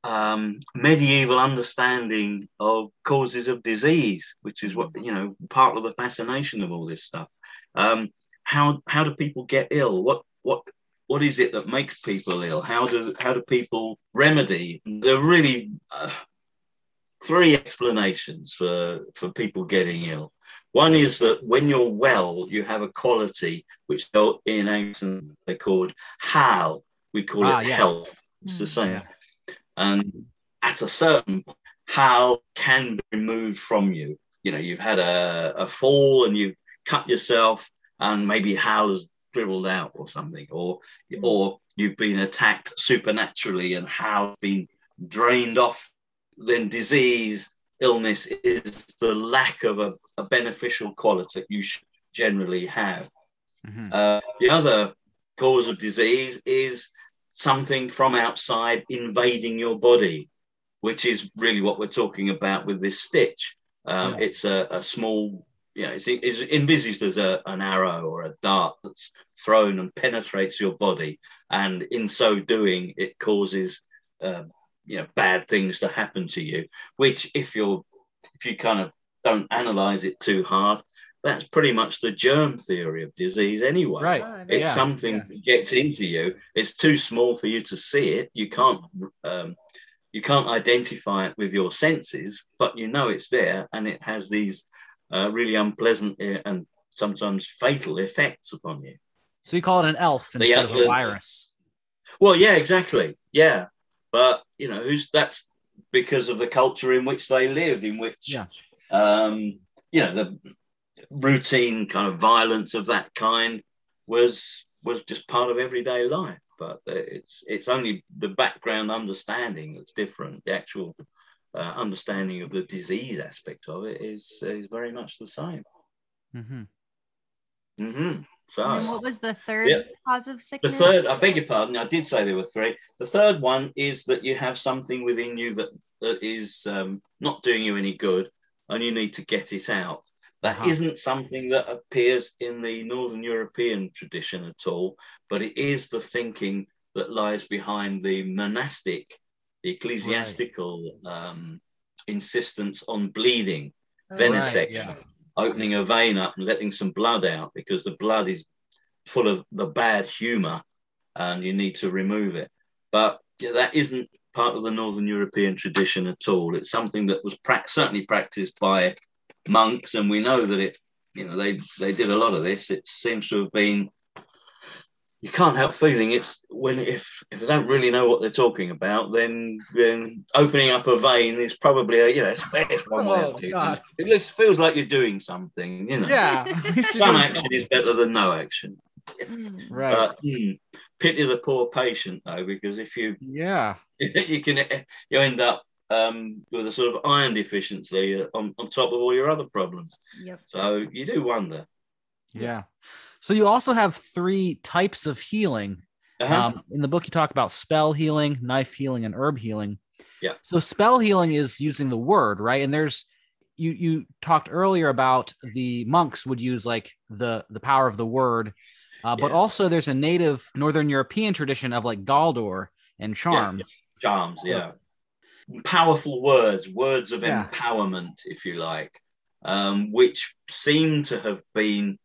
um, medieval understanding of causes of disease, which is what you know part of the fascination of all this stuff. Um, how how do people get ill? What what what is it that makes people ill? How do how do people remedy? There are really uh, three explanations for for people getting ill. One is that when you're well, you have a quality which in ancient they called hal, we call ah, it yes. health. It's the hmm. same. And at a certain hal can be removed from you. You know, you've had a, a fall and you've cut yourself, and maybe hal has dribbled out or something, or mm. or you've been attacked supernaturally and hal been drained off. Then disease, illness is the lack of a, a beneficial quality you should generally have. Mm-hmm. Uh, the other cause of disease is something from outside invading your body, which is really what we're talking about with this stitch. Um, yeah. It's a, a, small, you know, it's, it's envisaged as a, an arrow or a dart that's thrown and penetrates your body, and in so doing, it causes, um, you know, bad things to happen to you. Which, if you're, if you kind of don't analyze it too hard, that's pretty much the germ theory of disease anyway. Right. Oh, it's yeah. something yeah. gets into you. It's too small for you to see it. You can't um, you can't identify it with your senses, but you know it's there, and it has these uh, really unpleasant uh, and sometimes fatal effects upon you. So you call it an elf instead of a virus. Well, yeah, exactly. Yeah, but you know, who's that's because of the culture in which they lived, in which yeah. um, you know the routine kind of violence of that kind was was just part of everyday life. But it's it's only the background understanding that's different. The actual uh, understanding of the disease aspect of it is is very much the same. Mm-hmm. Mm-hmm. So, and what was the third yeah. cause of sickness? The third, I beg your pardon, I did say there were three. The third one is that you have something within you that, that is um, not doing you any good and you need to get it out. That Uh-huh. not something that appears in the Northern European tradition at all, but it is the thinking that lies behind the monastic, the ecclesiastical um, insistence on bleeding, Oh, venesection, yeah. opening a vein up and letting some blood out because the blood is full of the bad humor and you need to remove it. But yeah, that isn't part of the Northern European tradition at all. It's something that was pra- certainly practiced by monks, and we know that it, you know, they they did a lot of this. It seems to have been. You can't help feeling it's when if, if they don't really know what they're talking about, then then opening up a vein is probably a you know it's, it's one way Oh, of doing God. it. It looks, feels like you're doing something, you know. Yeah. at least you're Some action something. is better than no action. Mm. Right. But hmm, pity the poor patient though, because if you yeah. you can you end up um, with a sort of iron deficiency on, on top of all your other problems. Yep. So you do wonder. Yeah. So you also have three types of healing. Uh-huh. Um, in the book, you talk about spell healing, knife healing, and herb healing. Yeah. So spell healing is using the word, right? And there's you you talked earlier about the monks would use like the the power of the word, uh, but Yeah. also there's a native Northern European tradition of like Galdor and charms. Charms, yeah. Powerful words, words of Yeah. empowerment, if you like, um, which seem to have been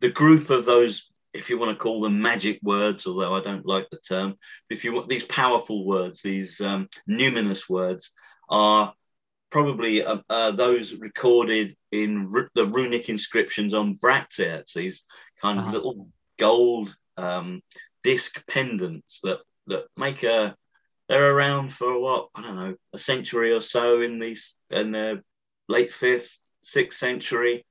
the group of those, if you want to call them magic words, although I don't like the term, if you want these powerful words, these um, numinous words, are probably uh, uh, those recorded in ru- the runic inscriptions on bracteates, these kind of Uh-huh. little gold um, disc pendants that that make a they're around for what I don't know a century or so in these in the late fifth sixth century.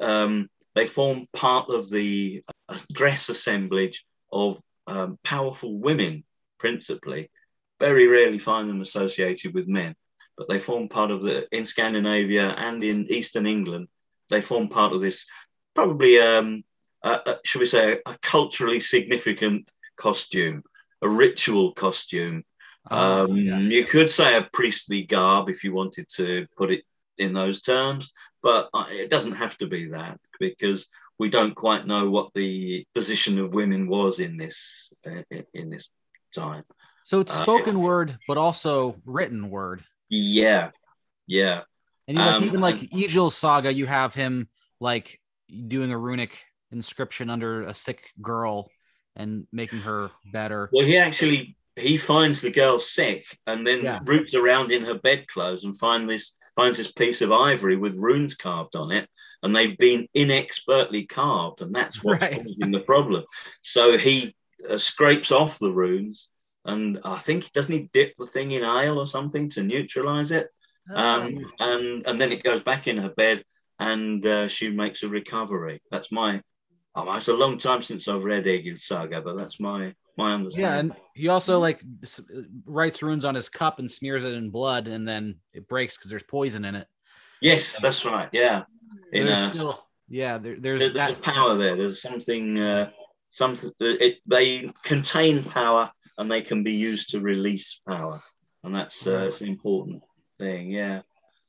Um, they form part of the uh, dress assemblage of um, powerful women, principally. Very rarely find them associated with men, but they form part of the in Scandinavia and in Eastern England. They form part of this probably um, uh, should we say, a, culturally significant costume, a ritual costume. Oh, Um, yeah. You could say a priestly garb if you wanted to put it in those terms, but uh, it doesn't have to be that because we don't quite know what the position of women was in this uh, in, this time. So it's Uh, spoken word, but also written word. Yeah, yeah, And you like Um, even like Egil's saga, you have him like doing a runic inscription under a sick girl and making her better. Well, he actually he finds the girl sick and then Yeah. roots around in her bedclothes and find this finds this piece of ivory with runes carved on it, and they've been inexpertly carved, and that's what's Right. causing the problem. So he uh, scrapes off the runes, and I think doesn't he dip the thing in ale or something to neutralize it, Oh. um, and and then it goes back in her bed, and uh, she makes a recovery. That's my. Oh, it's a long time since I've read Egil's saga, but that's my my understanding. Yeah, and he also like s- writes runes on his cup and smears it in blood, and then it breaks because there's poison in it. Yes, that's right. Yeah, in there's uh, still, yeah, there, there's there- there's a that. power there. There's something. Uh, something. It, they contain power, and they can be used to release power, and that's uh, it's an important thing. Yeah,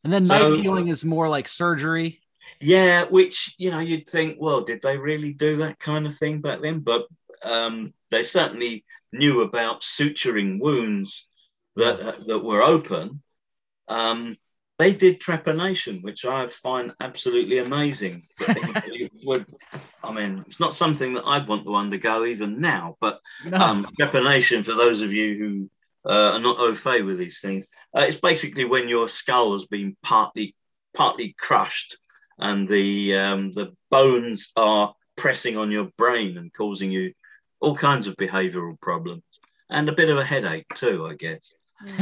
And then So- knife healing is more like surgery. Yeah. Which you know, you'd think, well, did they really do that kind of thing back then? But um, they certainly knew about suturing wounds that uh, that were open. Um, they did trepanation, which I find absolutely amazing. Would, I mean, it's not something that I'd want to undergo even now, but No. um, trepanation, for those of you who uh, are not au fait with these things, uh, it's basically when your skull has been partly partly crushed and the um, the bones are pressing on your brain and causing you all kinds of behavioural problems and a bit of a headache too, I guess.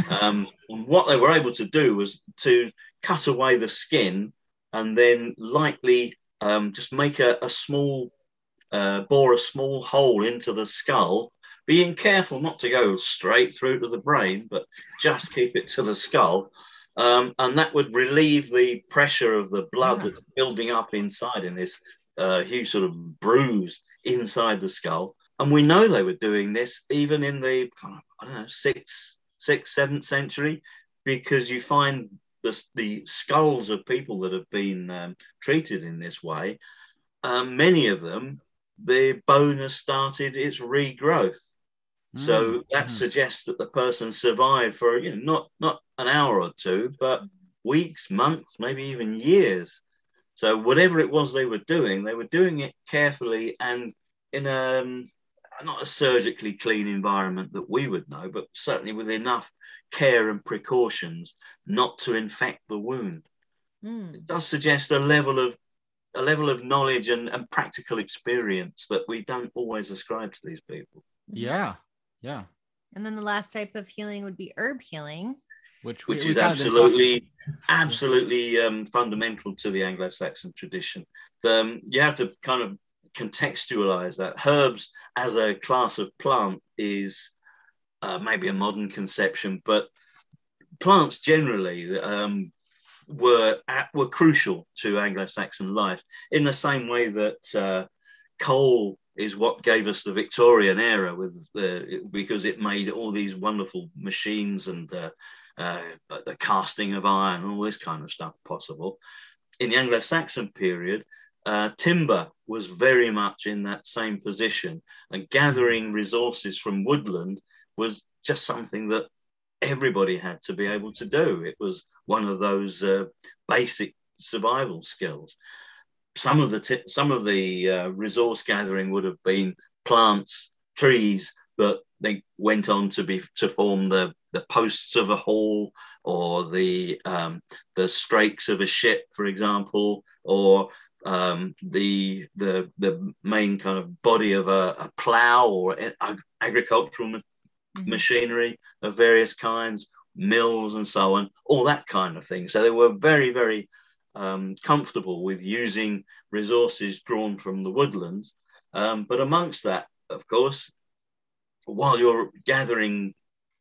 Um, and what they were able to do was to cut away the skin and then lightly um, just make a, a small, uh, bore a small hole into the skull, being careful not to go straight through to the brain, but just keep it to the skull. Um, and that would relieve the pressure of the blood yeah. that's building up inside in this uh, huge sort of bruise inside the skull. And we know they were doing this even in the kind of, I don't know, sixth, sixth, seventh century, because you find the, the skulls of people that have been um, treated in this way, um, many of them, the bone has started its regrowth. Mm. So that mm. suggests that the person survived for you know not not an hour or two, but weeks, months, maybe even years. So whatever it was they were doing, they were doing it carefully and in a um, not a surgically clean environment that we would know, but certainly with enough care and precautions not to infect the wound. Mm. It does suggest a level of a level of knowledge and, and practical experience that we don't always ascribe to these people. Yeah. Yeah. And then the last type of healing would be herb healing. Which, which is absolutely, absolutely um, fundamental to the Anglo-Saxon tradition. Um, you have to kind of contextualize that. Herbs as a class of plant is uh, maybe a modern conception, but plants generally um, were at, were crucial to Anglo-Saxon life in the same way that uh, coal is what gave us the Victorian era with the because it made all these wonderful machines and uh, uh, the casting of iron all this kind of stuff possible. In the Anglo-Saxon period, uh, timber was very much in that same position, and gathering resources from woodland was just something that everybody had to be able to do. It was one of those uh, basic survival skills. Some of the t- some of the uh, resource gathering would have been plants, trees, but they went on to be to form the the posts of a hall or the um, the strakes of a ship, for example, or um, the the the main kind of body of a, a plow or ag- agricultural mm-hmm. machinery of various kinds, mills and so on, all that kind of thing. So they were very, very um, comfortable with using resources drawn from the woodlands. Um, but amongst that, of course, while you're gathering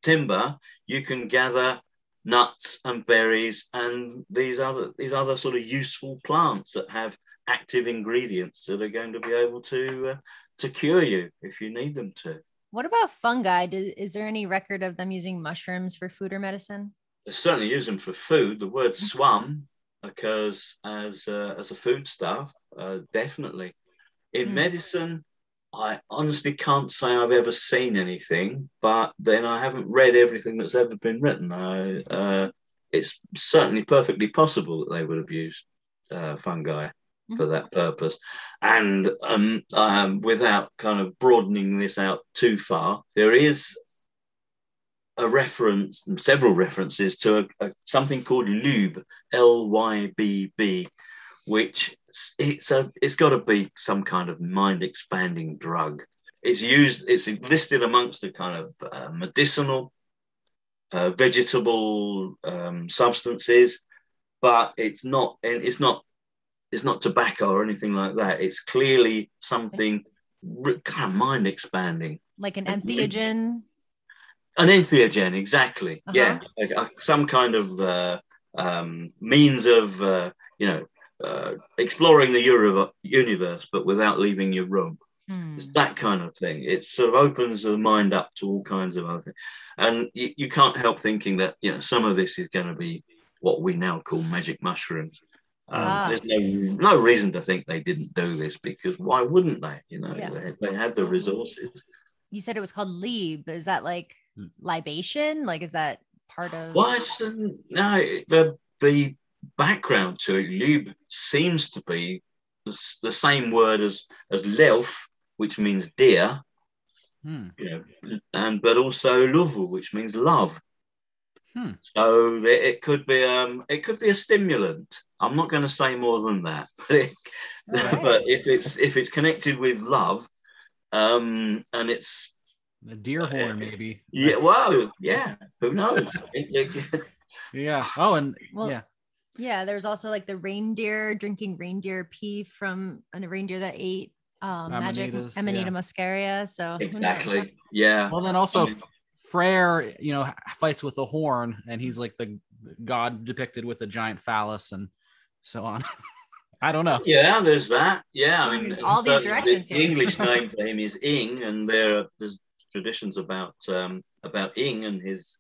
timber, you can gather nuts and berries and these other these other sort of useful plants that have active ingredients that are going to be able to uh, to cure you if you need them to. What about fungi? Is there any record of them using mushrooms for food or medicine? They certainly use them for food. The word mm-hmm. occurs as uh, as a foodstuff, uh, definitely. In mm. medicine, I honestly can't say I've ever seen anything, but then I haven't read everything that's ever been written. I, uh, it's certainly perfectly possible that they would have used uh, fungi for that purpose. And um, um, without kind of broadening this out too far, there is a reference, several references to a, a, something called Lybb, L Y B B, which it's a it's got to be some kind of mind expanding drug. It's used, it's listed amongst the kind of uh, medicinal, uh, vegetable um, substances, but it's not it's not it's not tobacco or anything like that. It's clearly something kind of mind expanding. Like an entheogen? An entheogen, exactly. Uh-huh. Yeah. Like, uh, some kind of uh, um, means of, uh, you know, uh, exploring the Euro- universe, but without leaving your room. Hmm. It's that kind of thing. It sort of opens the mind up to all kinds of other things. And you, you can't help thinking that, you know, some of this is going to be what we now call magic mushrooms. Um, ah. There's no no reason to think they didn't do this because why wouldn't they? You know, yeah. they, they had the resources. You said it was called Lybb. Is that like hmm. libation? Like, is that part of? Well, no. The the background to it, lube seems to be the, the same word as as Lelf, which means deer. Hmm. You know, and but also Luvu, which means love. Hmm. So it could be um, it could be a stimulant. I'm not going to say more than that, but, it, right. but if it's if it's connected with love, um, and it's The deer horn, maybe. Yeah. Well, yeah. Who knows? yeah. Oh, and well, yeah. Yeah, there's also like the reindeer drinking reindeer pee from a reindeer that ate um, magic Amanita yeah. muscaria. So exactly, yeah. Well, then also I mean, Freyr, you know, fights with a horn, and he's like the god depicted with a giant phallus and so on. I don't know. Yeah, there's that. Yeah, I mean, all these directions. The, the English name for him is Ing, and there are, there's traditions about um, about Ing and his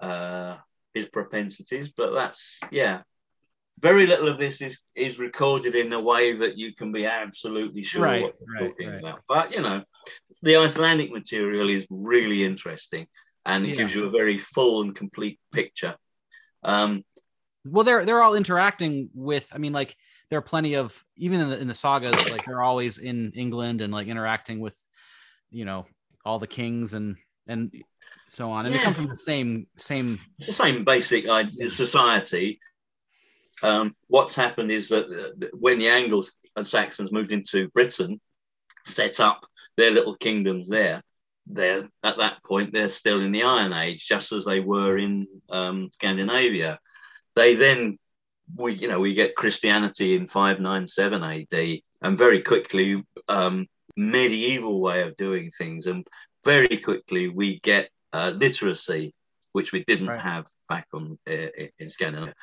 uh, his propensities, but that's yeah. Very little of this is is recorded in a way that you can be absolutely sure right, what you're right, talking right. about. But you know, the Icelandic material is really interesting, and it yeah. gives you a very full and complete picture. Um, well, they're they're all interacting with. I mean, like there are plenty of even in the, in the sagas, like they're always in England and like interacting with, you know, all the kings and and so on, and yeah. they come from the same same. It's the same basic society. Um, what's happened is that when the Angles and Saxons moved into Britain, set up their little kingdoms there. They're at that point they're still in the Iron Age, just as they were in um, Scandinavia. They then we you know we get Christianity in 597 AD, and very quickly um, medieval way of doing things, and very quickly we get uh, literacy, which we didn't right. have back on uh, in Scandinavia.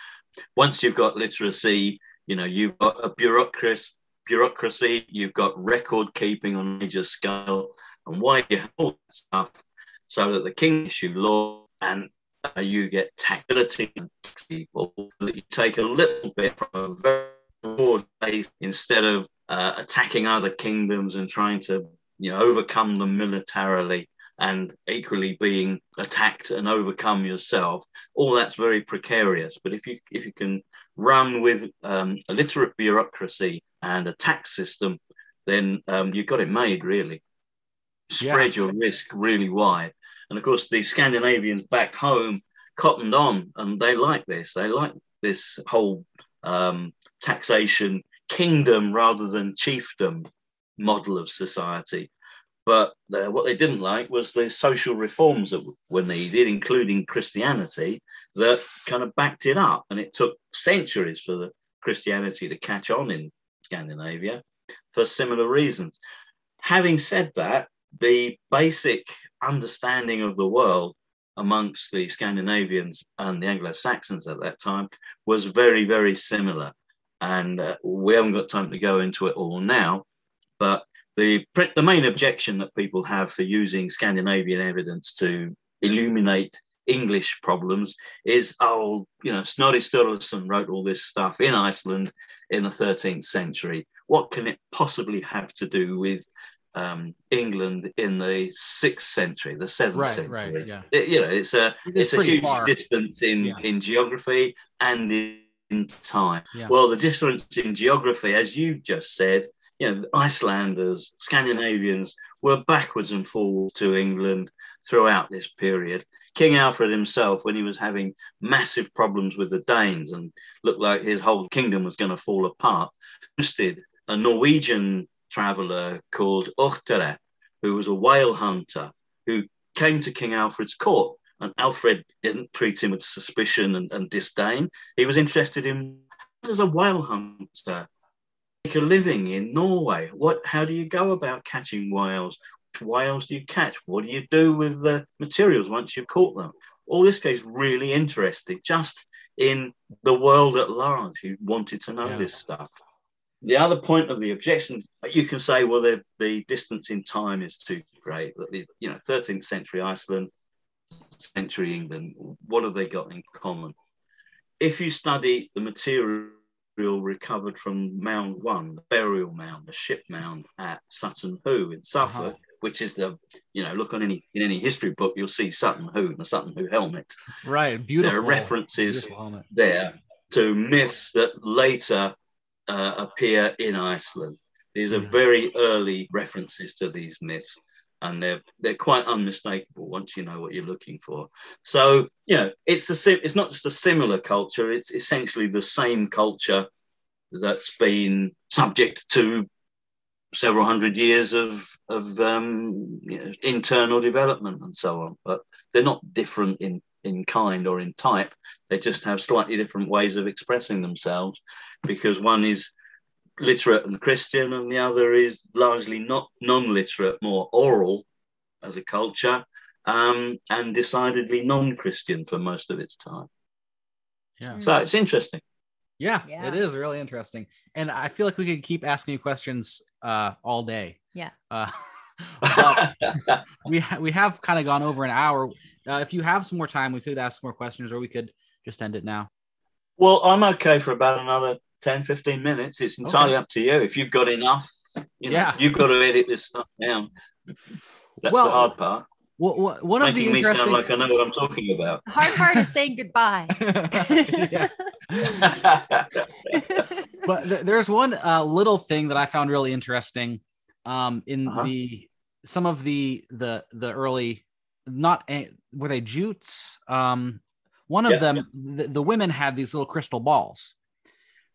Once you've got literacy, you know you've got a bureaucracy, bureaucracy, you've got record keeping on a major scale, and why you have all that stuff so that the king issue law and uh, you get taxability people that you take a little bit from a very broad base instead of uh, attacking other kingdoms and trying to you know overcome them militarily and equally being attacked and overcome yourself all that's very precarious but if you if you can run with um, a literate bureaucracy and a tax system then um, you've got it made really spread yeah. your risk really wide and of course the scandinavians back home cottoned on and they like this they like this whole um, taxation kingdom rather than chiefdom model of society. But uh, what they didn't like was the social reforms that were needed, including Christianity, that kind of backed it up. And it took centuries for the Christianity to catch on in Scandinavia for similar reasons. Having said that, the basic understanding of the world amongst the Scandinavians and the Anglo Saxons at that time was very, very similar and uh, we haven't got time to go into it all now. But the the main objection that people have for using Scandinavian evidence to illuminate English problems is, oh, you know, Snorri Sturluson wrote all this stuff in Iceland in the 13th century. What can it possibly have to do with um, England in the sixth century, the seventh right, century? Right, yeah. It, you know, it's a it it's a huge far. distance in yeah. in geography and in in time. Yeah. Well, the difference in geography, as you just said, you know, Icelanders, Scandinavians were backwards and forwards to England throughout this period. King Alfred himself, when he was having massive problems with the Danes and looked like his whole kingdom was going to fall apart, hosted a Norwegian traveller called Ohthere, who was a whale hunter, who came to King Alfred's court and Alfred didn't treat him with suspicion and, and disdain. He was interested in as a whale hunter make a living in Norway. What? How do you go about catching whales? Which whales do you catch? What do you do with the materials once you've caught them? All this gets really interesting, just in the world at large who wanted to know yeah. this stuff. The other point of the objection, you can say, well, the, the distance in time is too great. That the you know 13th century Iceland century England, what have they got in common? If you study the material recovered from Mound One, the burial mound, the ship mound at Sutton Hoo in Suffolk, uh-huh. which is the, you know, look on any in any history book, you'll see Sutton Hoo and the Sutton Hoo helmet. Right, beautiful. There are references there to myths that later uh, appear in Iceland. These are very early references to these myths and they're they're quite unmistakable once you know what you're looking for. So you know, it's a it's not just a similar culture; it's essentially the same culture that's been subject to several hundred years of of um, you know, internal development and so on. But they're not different in in kind or in type. They just have slightly different ways of expressing themselves because one is literate and Christian, and the other is largely not non-literate, more oral as a culture, um, and decidedly non-Christian for most of its time. Yeah. So it's interesting. Yeah, Yeah. it is really interesting, and I feel like we could keep asking you questions uh, all day. Yeah. Uh, we ha- we have kind of gone over an hour. Uh, if you have some more time, we could ask more questions, or we could just end it now. well, I'm okay for about another 10, 15 minutes. It's entirely up to you. If you've got enough, you know, Yeah. you've got to edit this stuff down. That's Well, the hard part. Well, wha- one of the Making me sound interesting. like I know what I'm talking about. The hard part is saying goodbye. But th- there's one uh, little thing that I found really interesting um, in Uh-huh. the some of the the the early not a, were they jutes um, one of Yeah. them the, the women had these little crystal balls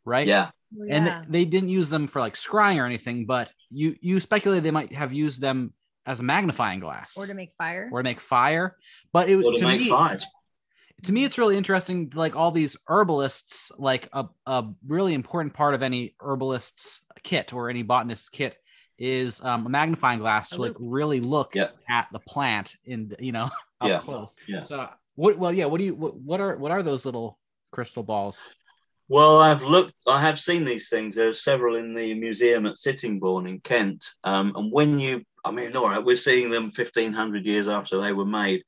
right yeah. and Yeah. they didn't use them for like scrying or anything but you you speculate they might have used them as a magnifying glass or to make fire. or to make fire but it to to make me fires. to me it's really interesting like all these herbalists like a, a really important part of any herbalist's kit or any botanist's kit is um, a magnifying glass A to like really look Yeah. at the plant in you know up Yeah. close Yeah. so what well yeah what do you what, what are what are those little crystal balls Well, I've looked, I have seen these things. There's several in the museum at Sittingbourne in Kent. Um, and when you, I mean, all right, we're seeing them 1500 years after they were made,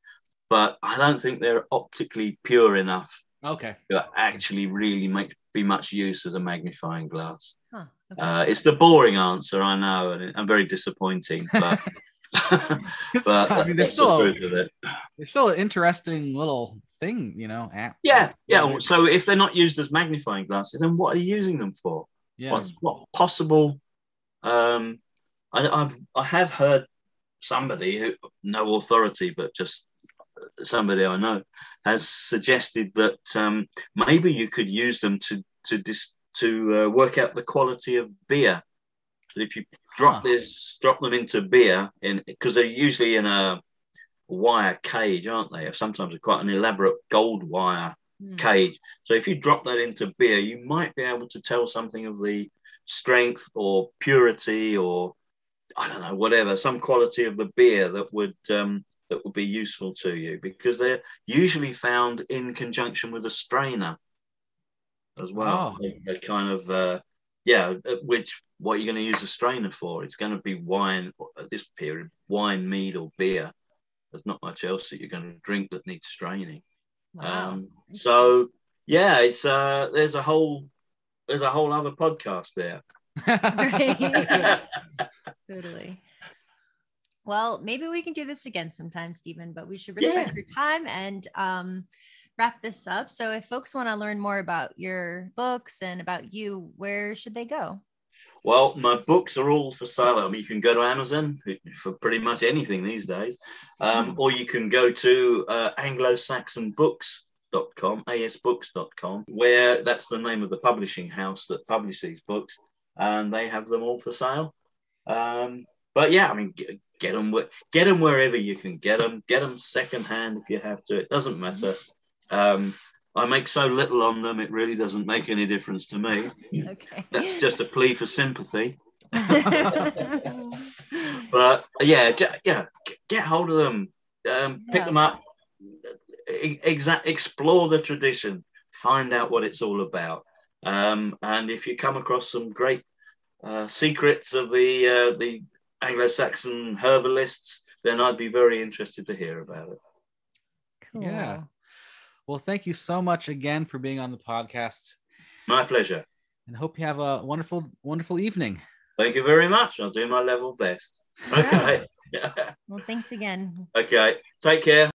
but I don't think they're optically pure enough okay to actually really make be much use as a magnifying glass. Huh, okay. Uh, it's the boring answer, I know, and I'm very disappointing, but, but I mean, there's that's the still truth of there's still an interesting little thing you know at- Yeah, yeah. So if they're not used as magnifying glasses, then what are you using them for? yeah what, what possible um I, I've I have heard somebody who no authority but just somebody I know has suggested that um, maybe you could use them to to dis, to uh, work out the quality of beer. So if you drop Huh. this drop them into beer in because they're usually in a wire cage, aren't they? Sometimes they're quite an elaborate gold wire Hmm. cage. So if you drop that into beer, you might be able to tell something of the strength or purity or I don't know, whatever, some quality of the beer that would um, that would be useful to you because they're usually found in conjunction with a strainer as well. Oh. They, they kind of uh, yeah, uh, which what you're going to use a strainer for? It's going to be wine at this period, wine, mead, or beer. There's not much else that you're going to drink that needs straining. Wow. Um, so yeah, it's uh, there's a whole there's a whole other podcast there. totally. Well, maybe we can do this again sometime, Stephen, but we should respect Yeah. your time and um, wrap this up. So, if folks want to learn more about your books and about you, where should they go? Well, my books are all for sale. I mean, you can go to Amazon for pretty much anything these days, um, or you can go to uh, anglo-saxonbooks.com, asbooks.com, where that's the name of the publishing house that publish these books, and they have them all for sale. Um, but yeah, I mean, get, get them, get them wherever you can get them. Get them secondhand if you have to. It doesn't matter. Um, I make so little on them; it really doesn't make any difference to me. Okay. That's just a plea for sympathy. But yeah, j- yeah, g- get hold of them, um, pick Yeah. them up, exa- explore the tradition, find out what it's all about. Um, and if you come across some great uh, secrets of the uh, the Anglo-Saxon herbalists, then I'd be very interested to hear about it. cool. Yeah. Well, thank you so much again for being on the podcast My pleasure. and hope you have a wonderful, wonderful evening. Thank you very much. I'll do my level best. Okay. Well, thanks again. okay. Take care.